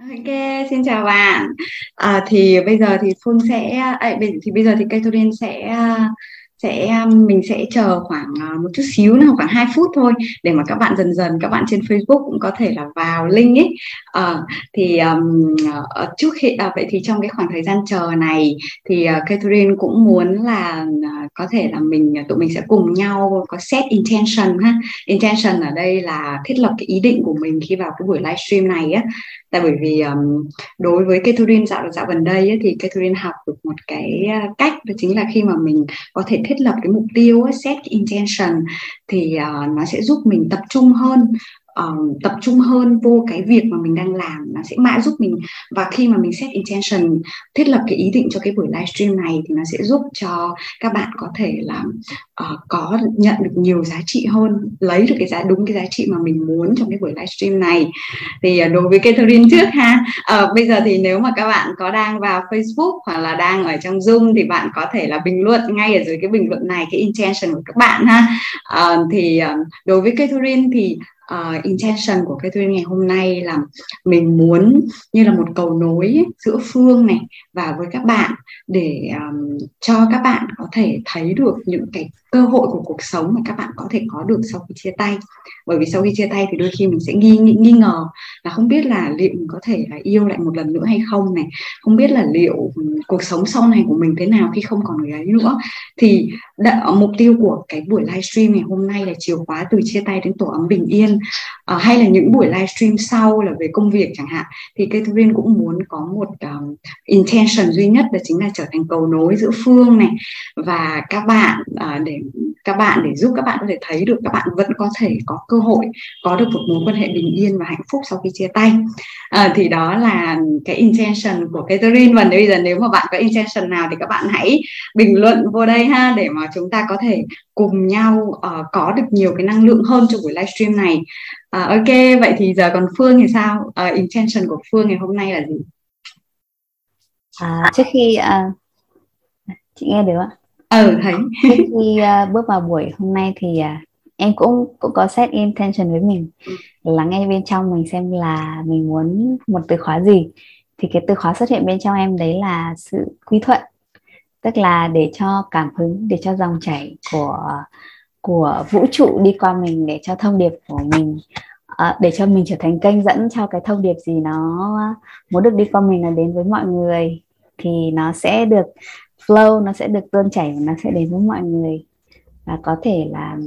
Ok, xin chào bạn. À, thì bây giờ thì Phương sẽ, à, à thì bây giờ thì Catherine sẽ à, sẽ um, mình sẽ chờ khoảng ờ, một chút xíu nào khoảng 2 phút thôi để mà các bạn dần dần các bạn trên Facebook cũng có thể là vào link ấy. À, thì um, ờ, trước khi à, vậy thì trong cái khoảng thời gian chờ này thì uh, Catherine cũng muốn là uh, có thể là mình tụi mình sẽ cùng nhau có set intention ha. Intention ở đây là thiết lập cái ý định của mình khi vào cái buổi livestream này á. Tại bởi vì um, đối với Catherine dạo dạo gần đây ấy, thì Catherine học được một cái cách đó chính là khi mà mình có thể thiết lập cái mục tiêu set intention thì uh, nó sẽ giúp mình tập trung hơn um, tập trung hơn vô cái việc mà mình đang làm nó sẽ mãi giúp mình. Và khi mà mình set intention thiết lập cái ý định cho cái buổi livestream này thì nó sẽ giúp cho các bạn có thể là uh, có nhận được nhiều giá trị hơn lấy được cái giá đúng cái giá trị mà mình muốn trong cái buổi livestream này. Thì uh, đối với Catherine trước ha uh, bây giờ thì nếu mà các bạn có đang vào Facebook hoặc là đang ở trong Zoom thì bạn có thể là bình luận ngay ở dưới cái bình luận này cái intention của các bạn ha. Uh, thì uh, đối với Catherine thì uh, intention của cái tuyên ngày hôm nay là mình muốn như là một cầu nối giữa phương này và với các bạn để um, cho các bạn có thể thấy được những cái cơ hội của cuộc sống mà các bạn có thể có được sau khi chia tay. Bởi vì sau khi chia tay thì đôi khi mình sẽ nghi nghi, nghi ngờ là không biết là liệu mình có thể là yêu lại một lần nữa hay không này không biết là liệu cuộc sống sau này của mình thế nào khi không còn người ấy nữa. Thì đợi, mục tiêu của cái buổi livestream ngày hôm nay là chiều khóa từ chia tay đến tổ ấm bình yên uh, hay là những buổi livestream sau là về công việc chẳng hạn thì Catherine cũng muốn có một um, intention duy nhất đó chính là trở thành cầu nối giữa Phương này và các bạn uh, để các bạn để giúp các bạn có thể thấy được các bạn vẫn có thể có cơ hội có được một mối quan hệ bình yên và hạnh phúc sau khi chia tay. Uh, thì đó là cái intention của Catherine. Và bây giờ nếu mà bạn có intention nào thì các bạn hãy bình luận vô đây ha để mà chúng ta có thể cùng nhau uh, có được nhiều cái năng lượng hơn cho buổi livestream này uh, ok vậy thì giờ còn Phương thì sao? Uh, intention của Phương ngày hôm nay là gì? À, trước khi uh, chị nghe được ạ? Ừ thấy. Trước khi uh, bước vào buổi hôm nay thì uh, em cũng cũng có set intention với mình. Ừ. là ngay bên trong mình xem là mình muốn một từ khóa gì. Thì cái từ khóa xuất hiện bên trong em đấy là sự quy thuận. Tức là để cho cảm hứng để cho dòng chảy của của vũ trụ đi qua mình để cho thông điệp của mình à, để cho mình trở thành kênh dẫn cho cái thông điệp gì nó muốn được đi qua mình là đến với mọi người thì nó sẽ được flow nó sẽ được tuôn chảy và nó sẽ đến với mọi người và có thể là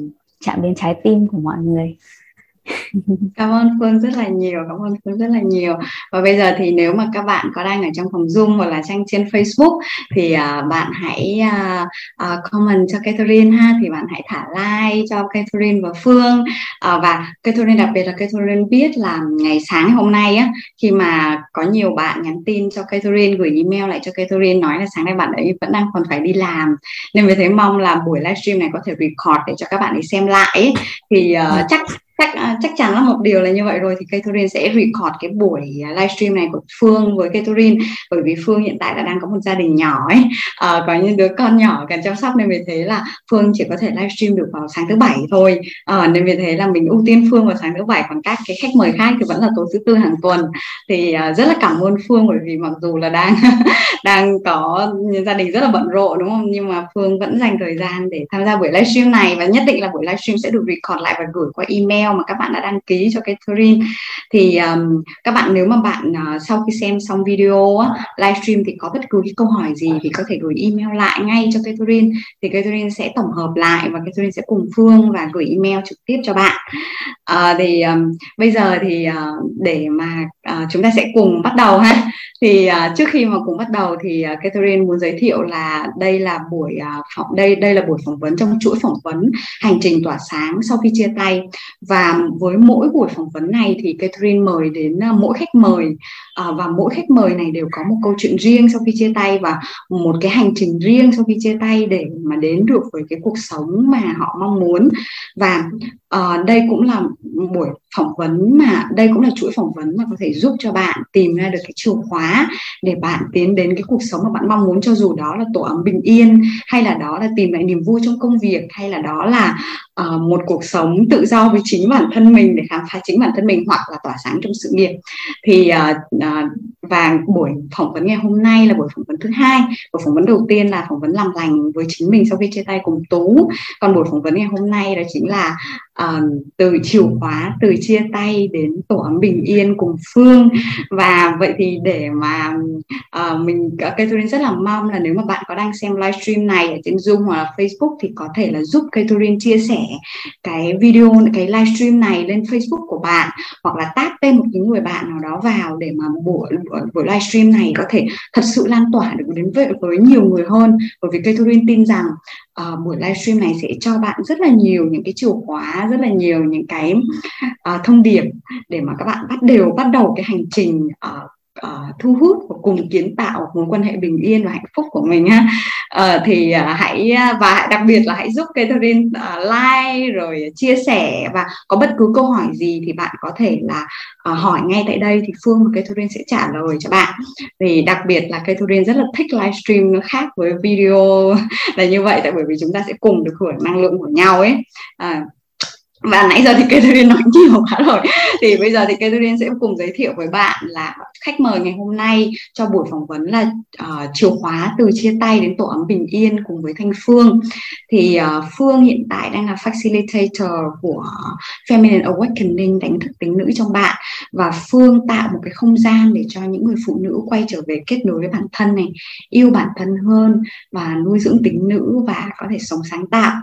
chạm đến trái tim của mọi người. cảm ơn phương rất là nhiều cảm ơn phương rất là nhiều. Và bây giờ thì nếu mà các bạn có đang ở trong phòng zoom hoặc là trang trên facebook thì uh, bạn hãy uh, uh, comment cho Catherine ha thì bạn hãy thả like cho Catherine và phương. Uh, và Catherine đặc biệt là Catherine biết là ngày sáng hôm nay á khi mà có nhiều bạn nhắn tin cho Catherine gửi email lại cho Catherine nói là sáng nay bạn ấy vẫn đang còn phải đi làm. Nên vì thế mong là buổi livestream này có thể record để cho các bạn ấy xem lại ấy. thì uh, chắc chắc à, chắc chắn là một điều là như vậy rồi thì Catherine sẽ record cái buổi livestream này của Phương với Catherine. Bởi vì Phương hiện tại là đang có một gia đình nhỏ ấy. À, có những đứa con nhỏ cần chăm sóc nên vì thế là Phương chỉ có thể livestream được vào sáng thứ bảy thôi. À, nên vì thế là mình ưu tiên Phương vào sáng thứ bảy. Còn các cái khách mời khác thì vẫn là tối thứ tư hàng tuần. Thì à, rất là cảm ơn Phương bởi vì mặc dù là đang đang có gia đình rất là bận rộn đúng không? Nhưng mà Phương vẫn dành thời gian để tham gia buổi livestream này và nhất định là buổi livestream sẽ được record lại và gửi qua email mà các bạn đã đăng ký cho Catherine thì um, các bạn nếu mà bạn uh, sau khi xem xong video uh, livestream thì có bất cứ cái câu hỏi gì thì có thể gửi email lại ngay cho Catherine thì Catherine sẽ tổng hợp lại và Catherine sẽ cùng Phương và gửi email trực tiếp cho bạn. Uh, thì um, bây giờ thì uh, để mà uh, chúng ta sẽ cùng bắt đầu ha. Thì uh, trước khi mà cùng bắt đầu thì uh, Catherine muốn giới thiệu là đây là buổi uh, phỏng đây đây là buổi phỏng vấn trong chuỗi phỏng vấn hành trình tỏa sáng sau khi chia tay. Và và với mỗi buổi phỏng vấn này thì Catherine mời đến à, mỗi khách mời à, và mỗi khách mời này đều có một câu chuyện riêng sau khi chia tay và một cái hành trình riêng sau khi chia tay để mà đến được với cái cuộc sống mà họ mong muốn. Và uh, đây cũng là buổi phỏng vấn mà đây cũng là chuỗi phỏng vấn mà có thể giúp cho bạn tìm ra được cái chìa khóa để bạn tiến đến cái cuộc sống mà bạn mong muốn cho dù đó là tổ ấm bình yên hay là đó là tìm lại niềm vui trong công việc hay là đó là uh, một cuộc sống tự do với chính bản thân mình để khám phá chính bản thân mình hoặc là tỏa sáng trong sự nghiệp. Thì uh, uh, và buổi phỏng vấn ngày hôm nay là buổi phỏng vấn thứ hai. Buổi phỏng vấn đầu tiên là phỏng vấn làm lành với chính mình sau khi chia tay cùng tú. Còn buổi phỏng vấn ngày hôm nay đó chính là uh, từ chìa khóa từ chia tay đến tổ ấm bình yên cùng phương. Và vậy thì để mà uh, mình Catherine rất là mong là nếu mà bạn có đang xem livestream này ở trên Zoom hoặc là Facebook thì có thể là giúp Catherine chia sẻ cái video cái livestream này lên Facebook của bạn hoặc là tag tên một những người bạn nào đó vào để mà buổi buổi livestream này có thể thật sự lan tỏa được đến với, với nhiều người hơn. Bởi vì Catherine tin rằng uh, buổi livestream này sẽ cho bạn rất là nhiều những cái chìa khóa rất là nhiều những cái uh, thông điệp để mà các bạn bắt đều bắt đầu cái hành trình uh, uh, thu hút và cùng kiến tạo mối quan hệ bình yên và hạnh phúc của mình ha. Uh, thì uh, hãy và đặc biệt là hãy giúp Catherine uh, like rồi chia sẻ và có bất cứ câu hỏi gì thì bạn có thể là uh, hỏi ngay tại đây thì Phương và Catherine sẽ trả lời cho bạn. Vì đặc biệt là Catherine rất là thích livestream nó khác với video là như vậy tại bởi vì chúng ta sẽ cùng được hưởng năng lượng của nhau ấy. Uh, và nãy giờ thì Catherine nói nhiều quá rồi. Thì bây giờ thì Catherine sẽ cùng giới thiệu với bạn là khách mời ngày hôm nay cho buổi phỏng vấn là uh, chìa khóa từ chia tay đến tổ ấm bình yên cùng với Thanh Phương. Thì uh, Phương hiện tại đang là facilitator của Feminine Awakening đánh thức tính nữ trong bạn. Và Phương tạo một cái không gian để cho những người phụ nữ quay trở về kết nối với bản thân này yêu bản thân hơn và nuôi dưỡng tính nữ và có thể sống sáng tạo.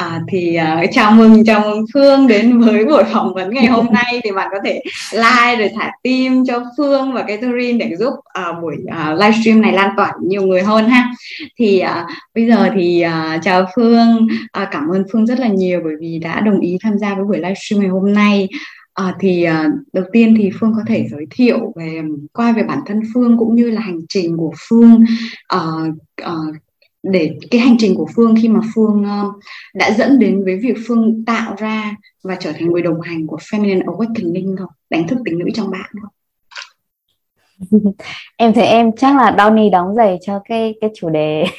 Uh, thì uh, chào mừng chào mừng Phương đến với buổi phỏng vấn ngày hôm nay thì bạn có thể like rồi thả tim cho Phương và Catherine để giúp uh, buổi uh, livestream này lan tỏa nhiều người hơn ha. Thì uh, bây giờ thì uh, chào Phương. Uh, cảm ơn Phương rất là nhiều bởi vì đã đồng ý tham gia với buổi livestream ngày hôm nay. À, thì à, đầu tiên thì Phương có thể giới thiệu về qua về bản thân Phương cũng như là hành trình của Phương. À, à, để cái hành trình của Phương khi mà Phương uh, đã dẫn đến với việc Phương tạo ra và trở thành người đồng hành của Feminine Awakening không? Đánh thức tính nữ trong bạn không? em thấy em chắc là Donny đóng giày cho cái cái chủ đề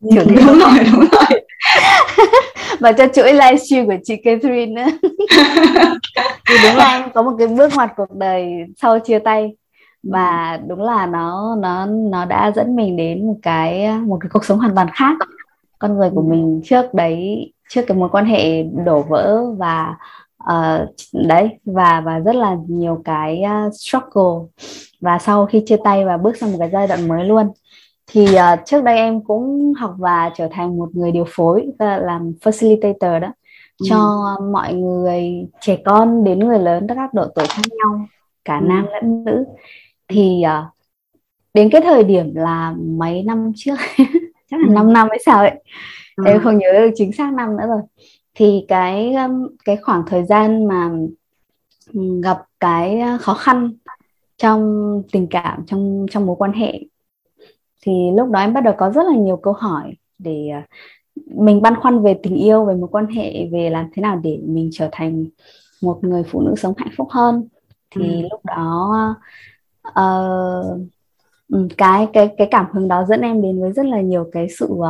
chủ đề đúng rồi đúng rồi và cho chuỗi livestream của chị Catherine nữa thì đúng là em có một cái bước ngoặt cuộc đời sau chia tay và đúng là nó nó nó đã dẫn mình đến một cái một cái cuộc sống hoàn toàn khác. Con người của mình trước đấy trước cái mối quan hệ đổ vỡ và uh, đấy và và rất là nhiều cái uh, struggle. Và sau khi chia tay và bước sang một cái giai đoạn mới luôn thì uh, trước đây em cũng học và trở thành một người điều phối làm facilitator đó ừ. cho mọi người trẻ con đến người lớn các độ tuổi khác nhau cả ừ. nam lẫn nữ thì uh, đến cái thời điểm là mấy năm trước chắc là ừ. 5 năm hay sao ấy ừ. em không nhớ được chính xác năm nữa rồi thì cái cái khoảng thời gian mà gặp cái khó khăn trong tình cảm trong trong mối quan hệ thì lúc đó em bắt đầu có rất là nhiều câu hỏi để à, mình băn khoăn về tình yêu về mối quan hệ về làm thế nào để mình trở thành một người phụ nữ sống hạnh phúc hơn thì ừ. lúc đó uh, cái cái cái cảm hứng đó dẫn em đến với rất là nhiều cái sự uh,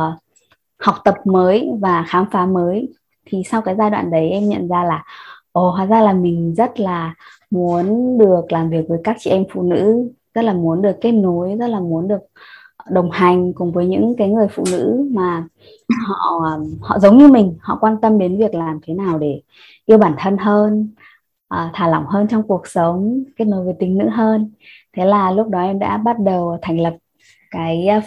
học tập mới và khám phá mới. Thì sau cái giai đoạn đấy em nhận ra là ồ hóa ra là mình rất là muốn được làm việc với các chị em phụ nữ rất là muốn được kết nối rất là muốn được đồng hành cùng với những cái người phụ nữ mà họ họ giống như mình họ quan tâm đến việc làm thế nào để yêu bản thân hơn uh, thả lỏng hơn trong cuộc sống kết nối với tính nữ hơn thế là lúc đó em đã bắt đầu thành lập cái uh,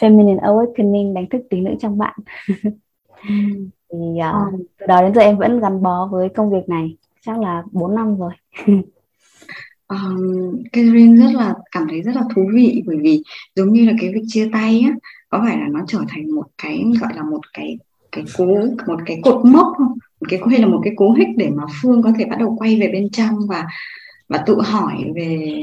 feminine awakening đánh thức tính nữ trong bạn. Thì uh, từ đó đến giờ em vẫn gắn bó với công việc này chắc là 4 năm rồi. Um, Catherine rất là cảm thấy rất là thú vị bởi vì giống như là cái việc chia tay á có phải là nó trở thành một cái gọi là một cái cái cố một cái cột mốc không? Một cái hay là một cái cố hích để mà Phương có thể bắt đầu quay về bên trong và và tự hỏi về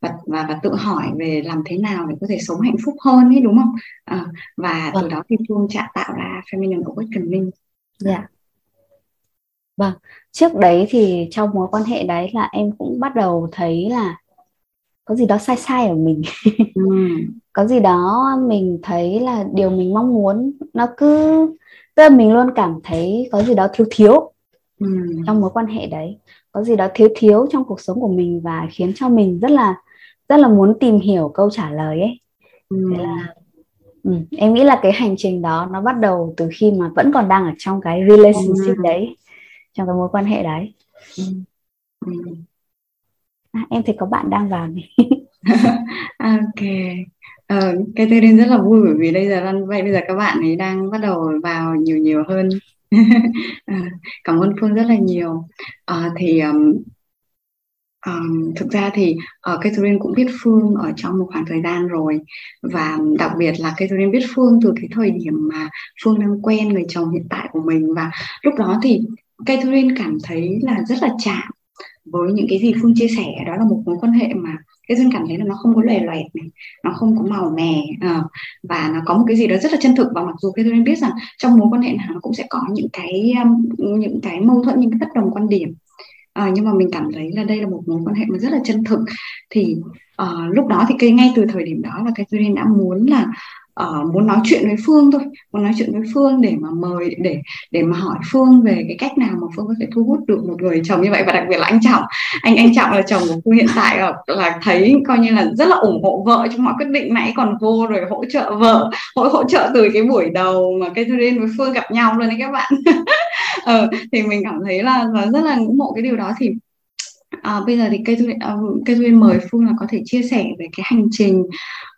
và và và tự hỏi về làm thế nào để có thể sống hạnh phúc hơn ấy đúng không à, và từ vâng. đó thì Phương chả tạo ra feminine awakening dạ yeah. vâng trước đấy thì trong mối quan hệ đấy là em cũng bắt đầu thấy là có gì đó sai sai ở mình ừ. có gì đó mình thấy là điều mình mong muốn nó cứ tức là mình luôn cảm thấy có gì đó thiếu thiếu ừ. trong mối quan hệ đấy có gì đó thiếu thiếu trong cuộc sống của mình và khiến cho mình rất là rất là muốn tìm hiểu câu trả lời ấy ừ. Thế là ừ, em nghĩ là cái hành trình đó nó bắt đầu từ khi mà vẫn còn đang ở trong cái relationship ừ. đấy trong cái mối quan hệ đấy ừ. Ừ. À, em thấy có bạn đang vào này ok ờ, cái tôi đến rất là vui bởi vì bây giờ vậy bây giờ các bạn ấy đang bắt đầu vào nhiều nhiều hơn à, cảm ơn phương rất là nhiều à, thì um, Um, thực ra thì uh, Catherine cũng biết Phương ở trong một khoảng thời gian rồi. Và đặc biệt là Catherine biết Phương từ cái thời điểm mà Phương đang quen người chồng hiện tại của mình. Và lúc đó thì Catherine cảm thấy là rất là chạm với những cái gì Phương chia sẻ. Đó là một mối quan hệ mà Catherine cảm thấy là nó không có lòe loẹt này nó không có màu mè uh, và nó có một cái gì đó rất là chân thực. Và mặc dù Catherine biết rằng trong mối quan hệ nào nó cũng sẽ có những cái um, những cái mâu thuẫn những cái bất đồng quan điểm à, nhưng mà mình cảm thấy là đây là một mối quan hệ mà rất là chân thực. Thì uh, lúc đó thì cái ngay từ thời điểm đó là Catherine đã muốn là uh, muốn nói chuyện với Phương thôi muốn nói chuyện với Phương để mà mời để để mà hỏi Phương về cái cách nào mà Phương có thể thu hút được một người chồng như vậy và đặc biệt là anh Trọng. Anh anh Trọng là chồng của Phương hiện tại là, là thấy coi như là rất là ủng hộ vợ trong mọi quyết định nãy còn vô rồi hỗ trợ vợ hỗ hỗ trợ từ cái buổi đầu mà Catherine với Phương gặp nhau luôn đấy các bạn. ờ, thì mình cảm thấy là, là rất là ngưỡng mộ cái điều đó. Thì À, bây giờ thì cây duyên uh, ờ, cây duyên mời phương là có thể chia sẻ về cái hành trình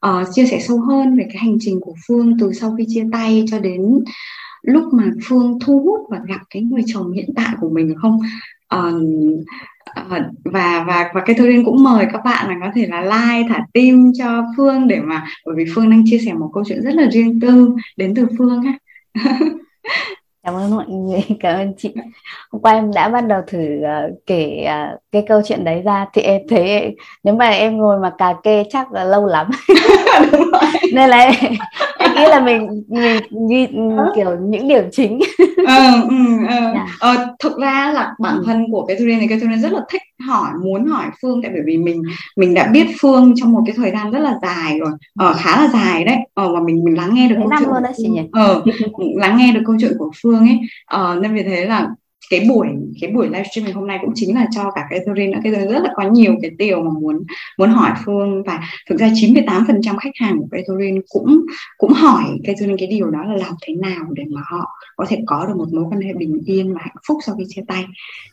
uh, chia sẻ sâu hơn về cái hành trình của phương từ sau khi chia tay cho đến lúc mà phương thu hút và gặp cái người chồng hiện tại của mình không? Uh, uh, và và và cây duyên cũng mời các bạn là có thể là like thả tim cho phương để mà bởi vì phương đang chia sẻ một câu chuyện rất là riêng tư đến từ phương ha cảm ơn mọi người cảm ơn chị. Hôm qua em đã bắt đầu thử uh, kể uh, cái câu chuyện đấy ra. Thì em thấy nếu mà em ngồi mà cà kê chắc là lâu lắm. Nên là em, em nghĩ là mình mình ghi kiểu những điểm chính. Ờ, ừ, ừ. Ờ, thực ra là bản ừ. thân của Catherine này Catherine rất là thích hỏi muốn hỏi Phương tại bởi vì mình mình đã biết Phương trong một cái thời gian rất là dài rồi. Ờ, khá là dài đấy. Ờ, và mình mình lắng nghe được câu chuyện nhỉ? Ờ, lắng nghe được câu chuyện của Phương ấy. Ờ, nên vì thế là cái buổi cái buổi livestream ngày hôm nay cũng chính là cho cả cái Catherine cái rất là có nhiều cái điều mà muốn muốn hỏi Phương. Và thực ra 98% khách hàng của Catherine cũng cũng hỏi Catherine cái điều đó là làm thế nào để mà họ có thể có được một mối quan hệ bình yên và hạnh phúc sau khi chia tay.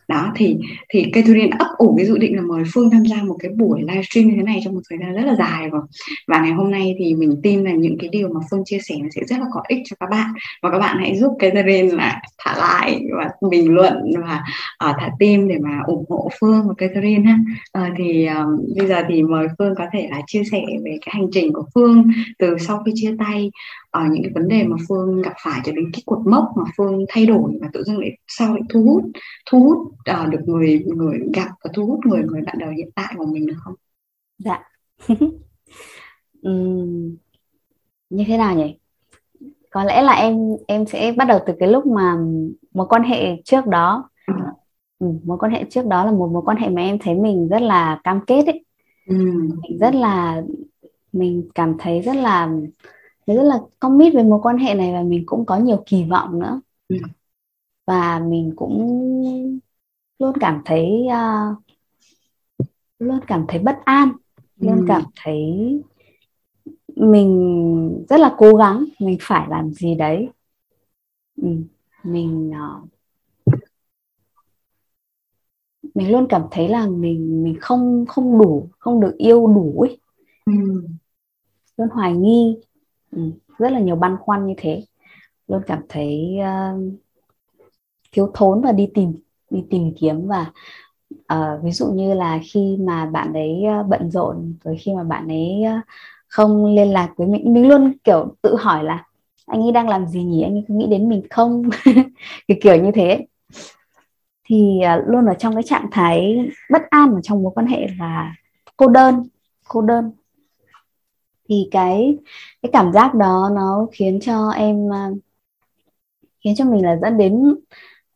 Đó, thì thì Catherine ấp ủ cái dự định là mời Phương tham gia một cái buổi livestream như thế này trong một thời gian rất là dài rồi. Và ngày hôm nay thì mình tin là những cái điều mà Phương chia sẻ nó sẽ rất là có ích cho các bạn. Và các bạn hãy giúp Catherine là thả lại và bình luận luận và ở thả tim để mà ủng hộ Phương và Catherine ha à, thì um, bây giờ thì mời Phương có thể là chia sẻ về cái hành trình của Phương từ sau khi chia tay ở những cái vấn đề mà Phương gặp phải cho đến cái cột mốc mà Phương thay đổi và tự dưng lại sau lại thu hút thu hút uh, được người người gặp và thu hút người người bạn đời hiện tại của mình được không? Dạ. uhm, như thế nào nhỉ? Có lẽ là em em sẽ bắt đầu từ cái lúc mà mối quan hệ trước đó ừ, mối quan hệ trước đó là một mối quan hệ mà em thấy mình rất là cam kết ấy ừ. mình rất là mình cảm thấy rất là mình rất là commit với mối quan hệ này và mình cũng có nhiều kỳ vọng nữa ừ. và mình cũng luôn cảm thấy uh, luôn cảm thấy bất an luôn ừ. cảm thấy mình rất là cố gắng mình phải làm gì đấy ừ. mình uh, mình luôn cảm thấy là mình mình không không đủ không được yêu đủ ấy ừ. luôn hoài nghi ừ, rất là nhiều băn khoăn như thế luôn cảm thấy uh, thiếu thốn và đi tìm đi tìm kiếm và uh, ví dụ như là khi mà bạn ấy uh, bận rộn rồi khi mà bạn ấy uh, không liên lạc với mình. Mình luôn kiểu tự hỏi là anh ấy đang làm gì nhỉ? Anh ấy có nghĩ đến mình không? Kiểu kiểu như thế. Thì uh, luôn ở trong cái trạng thái bất an ở trong mối quan hệ và cô đơn cô đơn. Thì cái cái cảm giác đó nó khiến cho em uh, khiến cho mình là dẫn đến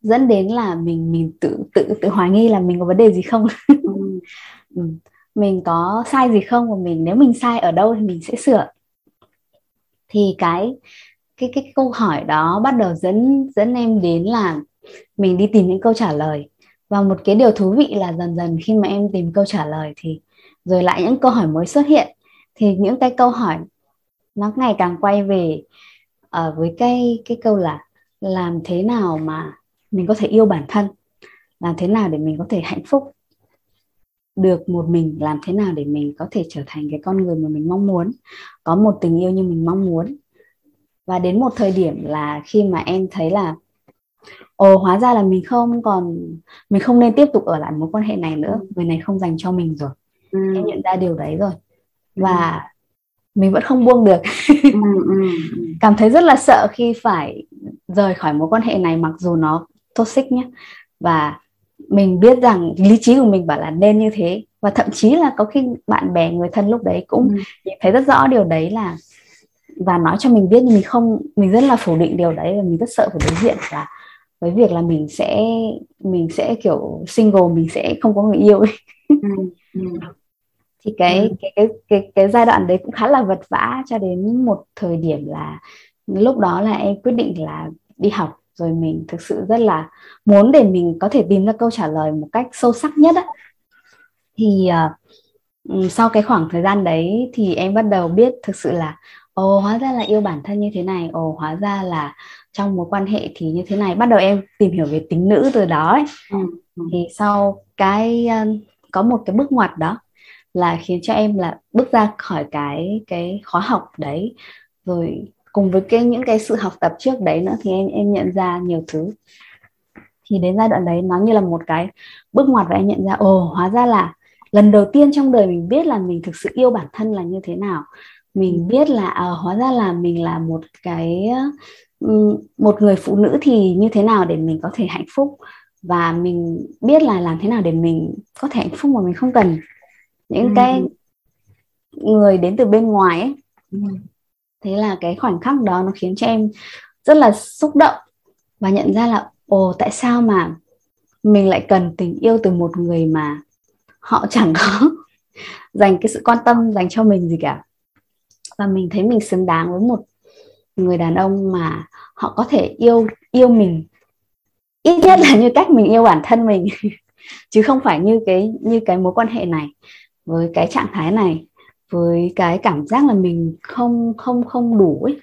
dẫn đến là mình mình tự tự tự hoài nghi là mình có vấn đề gì không? Ừ mình có sai gì không và mình nếu mình sai ở đâu thì mình sẽ sửa. Thì cái cái cái câu hỏi đó bắt đầu dẫn dẫn em đến là mình đi tìm những câu trả lời. Và một cái điều thú vị là dần dần khi mà em tìm câu trả lời thì rồi lại những câu hỏi mới xuất hiện. Thì những cái câu hỏi nó ngày càng quay về uh, với cái cái câu là làm thế nào mà mình có thể yêu bản thân? Làm thế nào để mình có thể hạnh phúc? Được một mình làm thế nào để mình có thể trở thành cái con người mà mình mong muốn có một tình yêu như mình mong muốn và đến một thời điểm là khi mà em thấy là ồ hóa ra là mình không còn mình không nên tiếp tục ở lại mối quan hệ này nữa ừ. người này không dành cho mình rồi ừ. em nhận ra điều đấy rồi và ừ. mình vẫn không buông được ừ, ừ, ừ. cảm thấy rất là sợ khi phải rời khỏi mối quan hệ này mặc dù nó toxic nhé và mình biết rằng lý trí của mình bảo là nên như thế và thậm chí là có khi bạn bè người thân lúc đấy cũng ừ. thấy rất rõ điều đấy là và nói cho mình biết nhưng mình không mình rất là phủ định điều đấy và mình rất sợ phải đối diện là với việc là mình sẽ mình sẽ kiểu single mình sẽ không có người yêu ấy. Ừ. Ừ. thì cái, ừ. cái cái cái cái giai đoạn đấy cũng khá là vật vã cho đến một thời điểm là lúc đó là em quyết định là đi học rồi mình thực sự rất là muốn để mình có thể tìm ra câu trả lời một cách sâu sắc nhất á thì uh, sau cái khoảng thời gian đấy thì em bắt đầu biết thực sự là ồ hóa ra là yêu bản thân như thế này ồ hóa ra là trong mối quan hệ thì như thế này bắt đầu em tìm hiểu về tính nữ từ đó ấy. Ừ. ừ. thì sau cái um, có một cái bước ngoặt đó là khiến cho em là bước ra khỏi cái cái khóa học đấy rồi cùng với cái những cái sự học tập trước đấy nữa thì em em nhận ra nhiều thứ thì đến giai đoạn đấy nó như là một cái bước ngoặt và em nhận ra ồ hóa ra là lần đầu tiên trong đời mình biết là mình thực sự yêu bản thân là như thế nào mình ừ. biết là à, hóa ra là mình là một cái một người phụ nữ thì như thế nào để mình có thể hạnh phúc và mình biết là làm thế nào để mình có thể hạnh phúc mà mình không cần những ừ. cái người đến từ bên ngoài ấy. Ừ thế là cái khoảnh khắc đó nó khiến cho em rất là xúc động và nhận ra là, ồ, tại sao mà mình lại cần tình yêu từ một người mà họ chẳng có dành cái sự quan tâm, dành cho mình gì cả. Và mình thấy mình xứng đáng với một người đàn ông mà họ có thể yêu yêu mình ít nhất là như cách mình yêu bản thân mình, chứ không phải như cái như cái mối quan hệ này với cái trạng thái này với cái cảm giác là mình không không không đủ ấy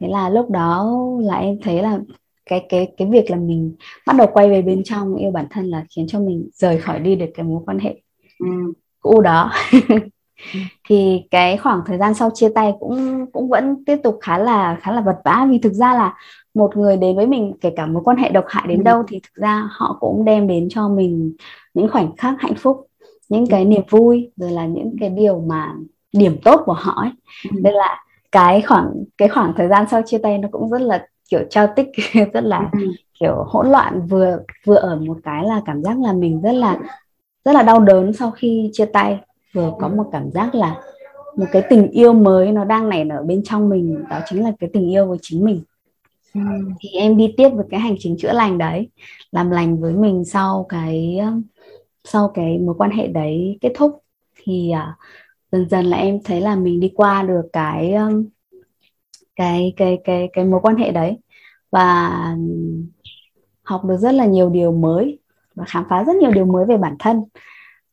thế là lúc đó là em thấy là cái cái cái việc là mình bắt đầu quay về bên trong yêu bản thân là khiến cho mình rời khỏi đi được cái mối quan hệ ừ. cũ đó thì cái khoảng thời gian sau chia tay cũng cũng vẫn tiếp tục khá là khá là vật vã vì thực ra là một người đến với mình kể cả mối quan hệ độc hại đến ừ. đâu thì thực ra họ cũng đem đến cho mình những khoảnh khắc hạnh phúc những cái niềm vui rồi là những cái điều mà điểm tốt của họ ấy ừ. nên là cái khoảng cái khoảng thời gian sau chia tay nó cũng rất là kiểu trao tích rất là ừ. kiểu hỗn loạn vừa vừa ở một cái là cảm giác là mình rất là rất là đau đớn sau khi chia tay vừa có một cảm giác là một cái tình yêu mới nó đang nảy nở bên trong mình đó chính là cái tình yêu với chính mình ừ. thì em đi tiếp với cái hành trình chữa lành đấy làm lành với mình sau cái sau cái mối quan hệ đấy kết thúc thì à, dần dần là em thấy là mình đi qua được cái cái cái cái cái mối quan hệ đấy. Và học được rất là nhiều điều mới và khám phá rất nhiều điều mới về bản thân.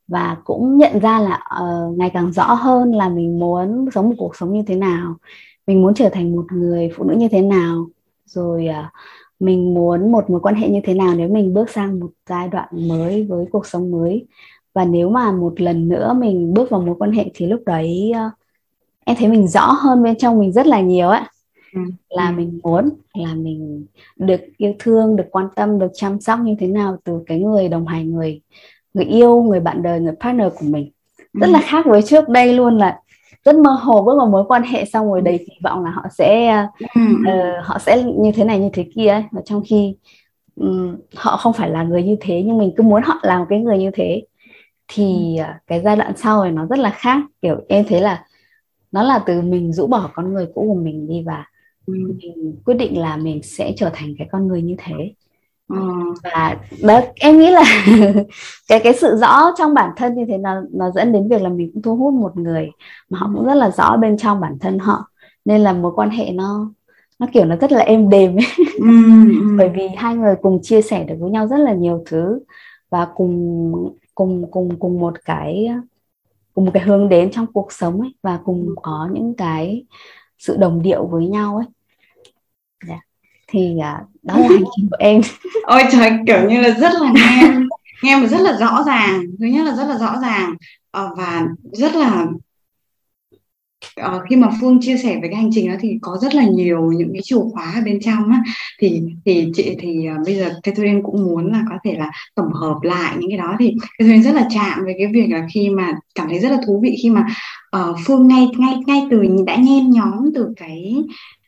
Và cũng nhận ra là uh, ngày càng rõ hơn là mình muốn sống một cuộc sống như thế nào mình muốn trở thành một người phụ nữ như thế nào. Rồi uh, mình muốn một mối quan hệ như thế nào nếu mình bước sang một giai đoạn mới với cuộc sống mới và nếu mà một lần nữa mình bước vào mối quan hệ thì lúc đấy uh, em thấy mình rõ hơn bên trong mình rất là nhiều á ừ. là ừ. mình muốn là mình được yêu thương được quan tâm được chăm sóc như thế nào từ cái người đồng hành người người yêu người bạn đời người partner của mình rất ừ. là khác với trước đây luôn là rất mơ hồ bước vào mối quan hệ xong rồi đầy kỳ vọng là họ sẽ uh, họ sẽ như thế này như thế kia ấy. và trong khi um, họ không phải là người như thế nhưng mình cứ muốn họ làm cái người như thế. Thì uh, cái giai đoạn sau này nó rất là khác. Kiểu em thấy là nó là từ mình rũ bỏ con người cũ của mình đi và mình quyết định là mình sẽ trở thành cái con người như thế ừ. và đó em nghĩ là cái cái sự rõ trong bản thân như thế nó nó dẫn đến việc là mình cũng thu hút một người mà họ cũng rất là rõ bên trong bản thân họ nên là mối quan hệ nó nó kiểu nó rất là êm đềm ấy. Ừ, ừ. bởi vì hai người cùng chia sẻ được với nhau rất là nhiều thứ và cùng cùng cùng cùng một cái cùng một cái hướng đến trong cuộc sống ấy và cùng có những cái sự đồng điệu với nhau ấy thì uh, đó là hành trình của em. Ôi trời kiểu như là rất là nghe nghe mà rất là rõ ràng thứ nhất là rất là rõ ràng. Uh, và rất là uh, khi mà Phương chia sẻ về cái hành trình đó thì có rất là nhiều những cái chìa khóa ở bên trong á. Thì thì chị thì uh, bây giờ Catherine cũng muốn là có thể là tổng hợp lại những cái đó. Thì Catherine rất là chạm về cái việc là khi mà cảm thấy rất là thú vị khi mà uh, Phương ngay ngay ngay từ đã nhen nhóm từ cái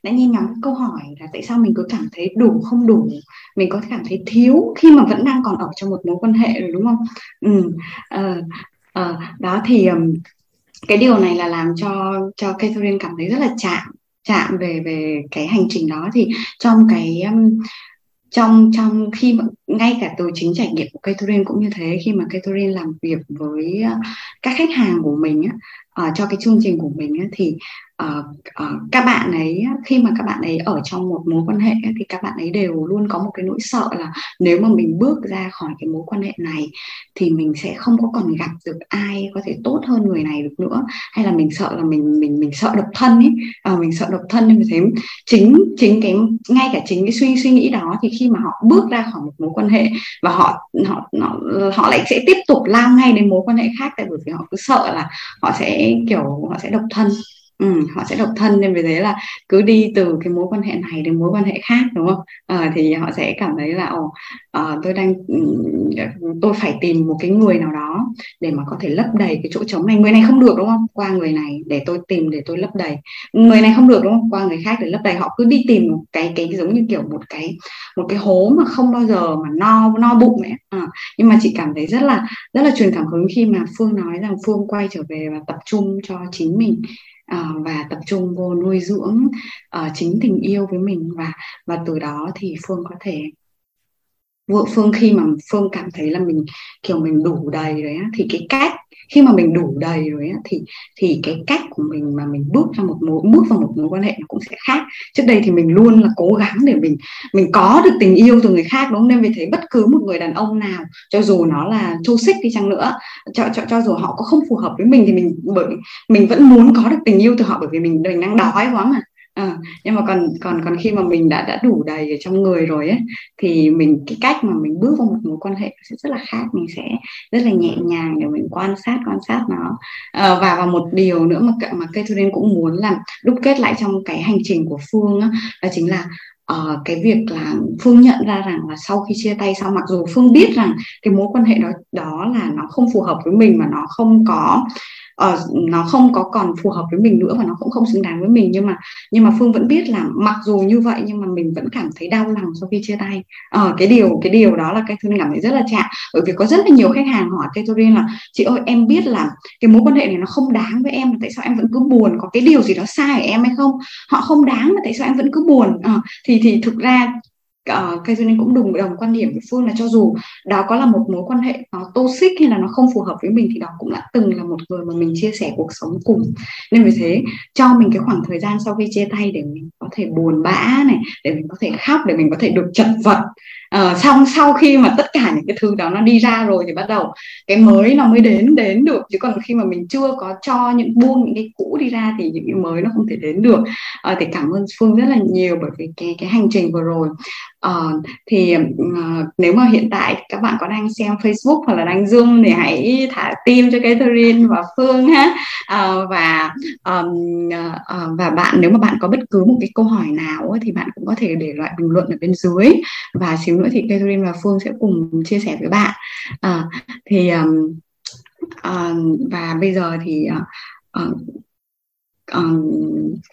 đã nhen nhóm câu hỏi là tại sao mình cứ cảm thấy đủ không đủ? Mình có cảm thấy thiếu khi mà vẫn đang còn ở trong một mối quan hệ rồi đúng không? Ừ, à, à, đó thì cái điều này là làm cho cho Catherine cảm thấy rất là chạm chạm về về cái hành trình đó. Thì trong cái trong trong khi mà ngay cả từ chính trải nghiệm của Catherine cũng như thế khi mà Catherine làm việc với các khách hàng của mình á, ở cho cái chương trình của mình á, thì uh, uh, các bạn ấy khi mà các bạn ấy ở trong một mối quan hệ thì các bạn ấy đều luôn có một cái nỗi sợ là nếu mà mình bước ra khỏi cái mối quan hệ này thì mình sẽ không có còn gặp được ai có thể tốt hơn người này được nữa. Hay là mình sợ là mình mình mình sợ độc thân ấy. Uh, mình sợ độc thân nên mình thế chính chính cái ngay cả chính cái suy suy nghĩ đó thì khi mà họ bước ra khỏi một mối quan hệ và họ họ họ, họ lại sẽ tiếp tục lao ngay đến mối quan hệ khác tại bởi vì họ cứ sợ là họ sẽ kiểu họ sẽ độc thân ừ, họ sẽ độc thân nên vì thế là cứ đi từ cái mối quan hệ này đến mối quan hệ khác đúng không? À, thì họ sẽ cảm thấy là ồ à, tôi đang ừ, tôi phải tìm một cái người nào đó để mà có thể lấp đầy cái chỗ trống này. Người này không được đúng không? Qua người này để tôi tìm để tôi lấp đầy. Người này không được đúng không? Qua người khác để lấp đầy. Họ cứ đi tìm một cái cái giống như kiểu một cái một cái hố mà không bao giờ mà no no bụng ấy. À, nhưng mà chị cảm thấy rất là rất là truyền cảm hứng khi mà phương nói rằng phương quay trở về và tập trung cho chính mình uh, và tập trung vô nuôi dưỡng uh, chính tình yêu với mình và và từ đó thì phương có thể phương, khi mà phương cảm thấy là mình, kiểu, mình đủ đầy rồi á, thì cái cách, khi mà mình đủ đầy rồi á, thì thì cái cách của mình mà mình bước ra một mối, bước vào một mối quan hệ nó cũng sẽ khác. Trước đây thì mình luôn là cố gắng để mình mình có được tình yêu từ người khác, đúng không? Nên vì thế bất cứ một người đàn ông nào, cho dù nó là châu xích đi chăng nữa, cho cho cho dù họ có không phù hợp với mình thì mình bởi, mình vẫn muốn có được tình yêu từ họ bởi vì mình mình đang đói quá mà. À, nhưng mà còn còn còn khi mà mình đã đã đủ đầy ở trong người rồi ấy thì mình cái cách mà mình bước vào một mối quan hệ sẽ rất là khác mình sẽ rất là nhẹ nhàng để mình quan sát quan sát nó. À, và và một điều nữa mà mà cây Catherine cũng muốn làm đúc kết lại trong cái hành trình của Phương á, đó chính là uh, cái việc là Phương nhận ra rằng là sau khi chia tay sau mặc dù Phương biết rằng cái mối quan hệ đó đó là nó không phù hợp với mình mà nó không có uh, nó không có còn phù hợp với mình nữa và nó cũng không xứng đáng với mình. Nhưng mà nhưng mà phương vẫn biết là mặc dù như vậy nhưng mà mình vẫn cảm thấy đau lòng sau khi chia tay. Uh, cái điều cái điều đó là cái thương cảm thấy rất là chạm. Bởi vì có rất là nhiều khách hàng hỏi Catherine là chị ơi em biết là cái mối quan hệ này nó không đáng với em tại sao em vẫn cứ buồn? Có cái điều gì đó sai ở em hay không? Họ không đáng mà tại sao em vẫn cứ buồn? Uh, thì thì thực ra uh, cây duyên cũng đồng đồng quan điểm với phương là cho dù đó có là một mối quan hệ nó toxic hay là nó không phù hợp với mình thì đó cũng đã từng là một người mà mình chia sẻ cuộc sống cùng. Nên vì thế cho mình cái khoảng thời gian sau khi chia tay để mình có thể buồn bã này để mình có thể khóc để mình có thể được chật vật. Uh, xong sau khi mà tất cả những cái thứ đó nó đi ra rồi thì bắt đầu cái mới nó mới đến đến được. Chứ còn khi mà mình chưa có cho những buông những cái cũ đi ra thì những cái mới nó không thể đến được. Uh, thì cảm ơn phương rất là nhiều bởi vì cái cái hành trình vừa rồi uh, thì uh, nếu mà hiện tại các bạn có đang xem Facebook hoặc là đang Zoom thì hãy thả tim cho Catherine và Phương ha. Uh, và um, uh, và bạn nếu mà bạn có bất cứ một cái câu hỏi nào thì bạn cũng có thể để lại bình luận ở bên dưới. Và xíu nữa thì Catherine và Phương sẽ cùng chia sẻ với bạn. À, thì um, uh, và bây giờ thì uh, uh,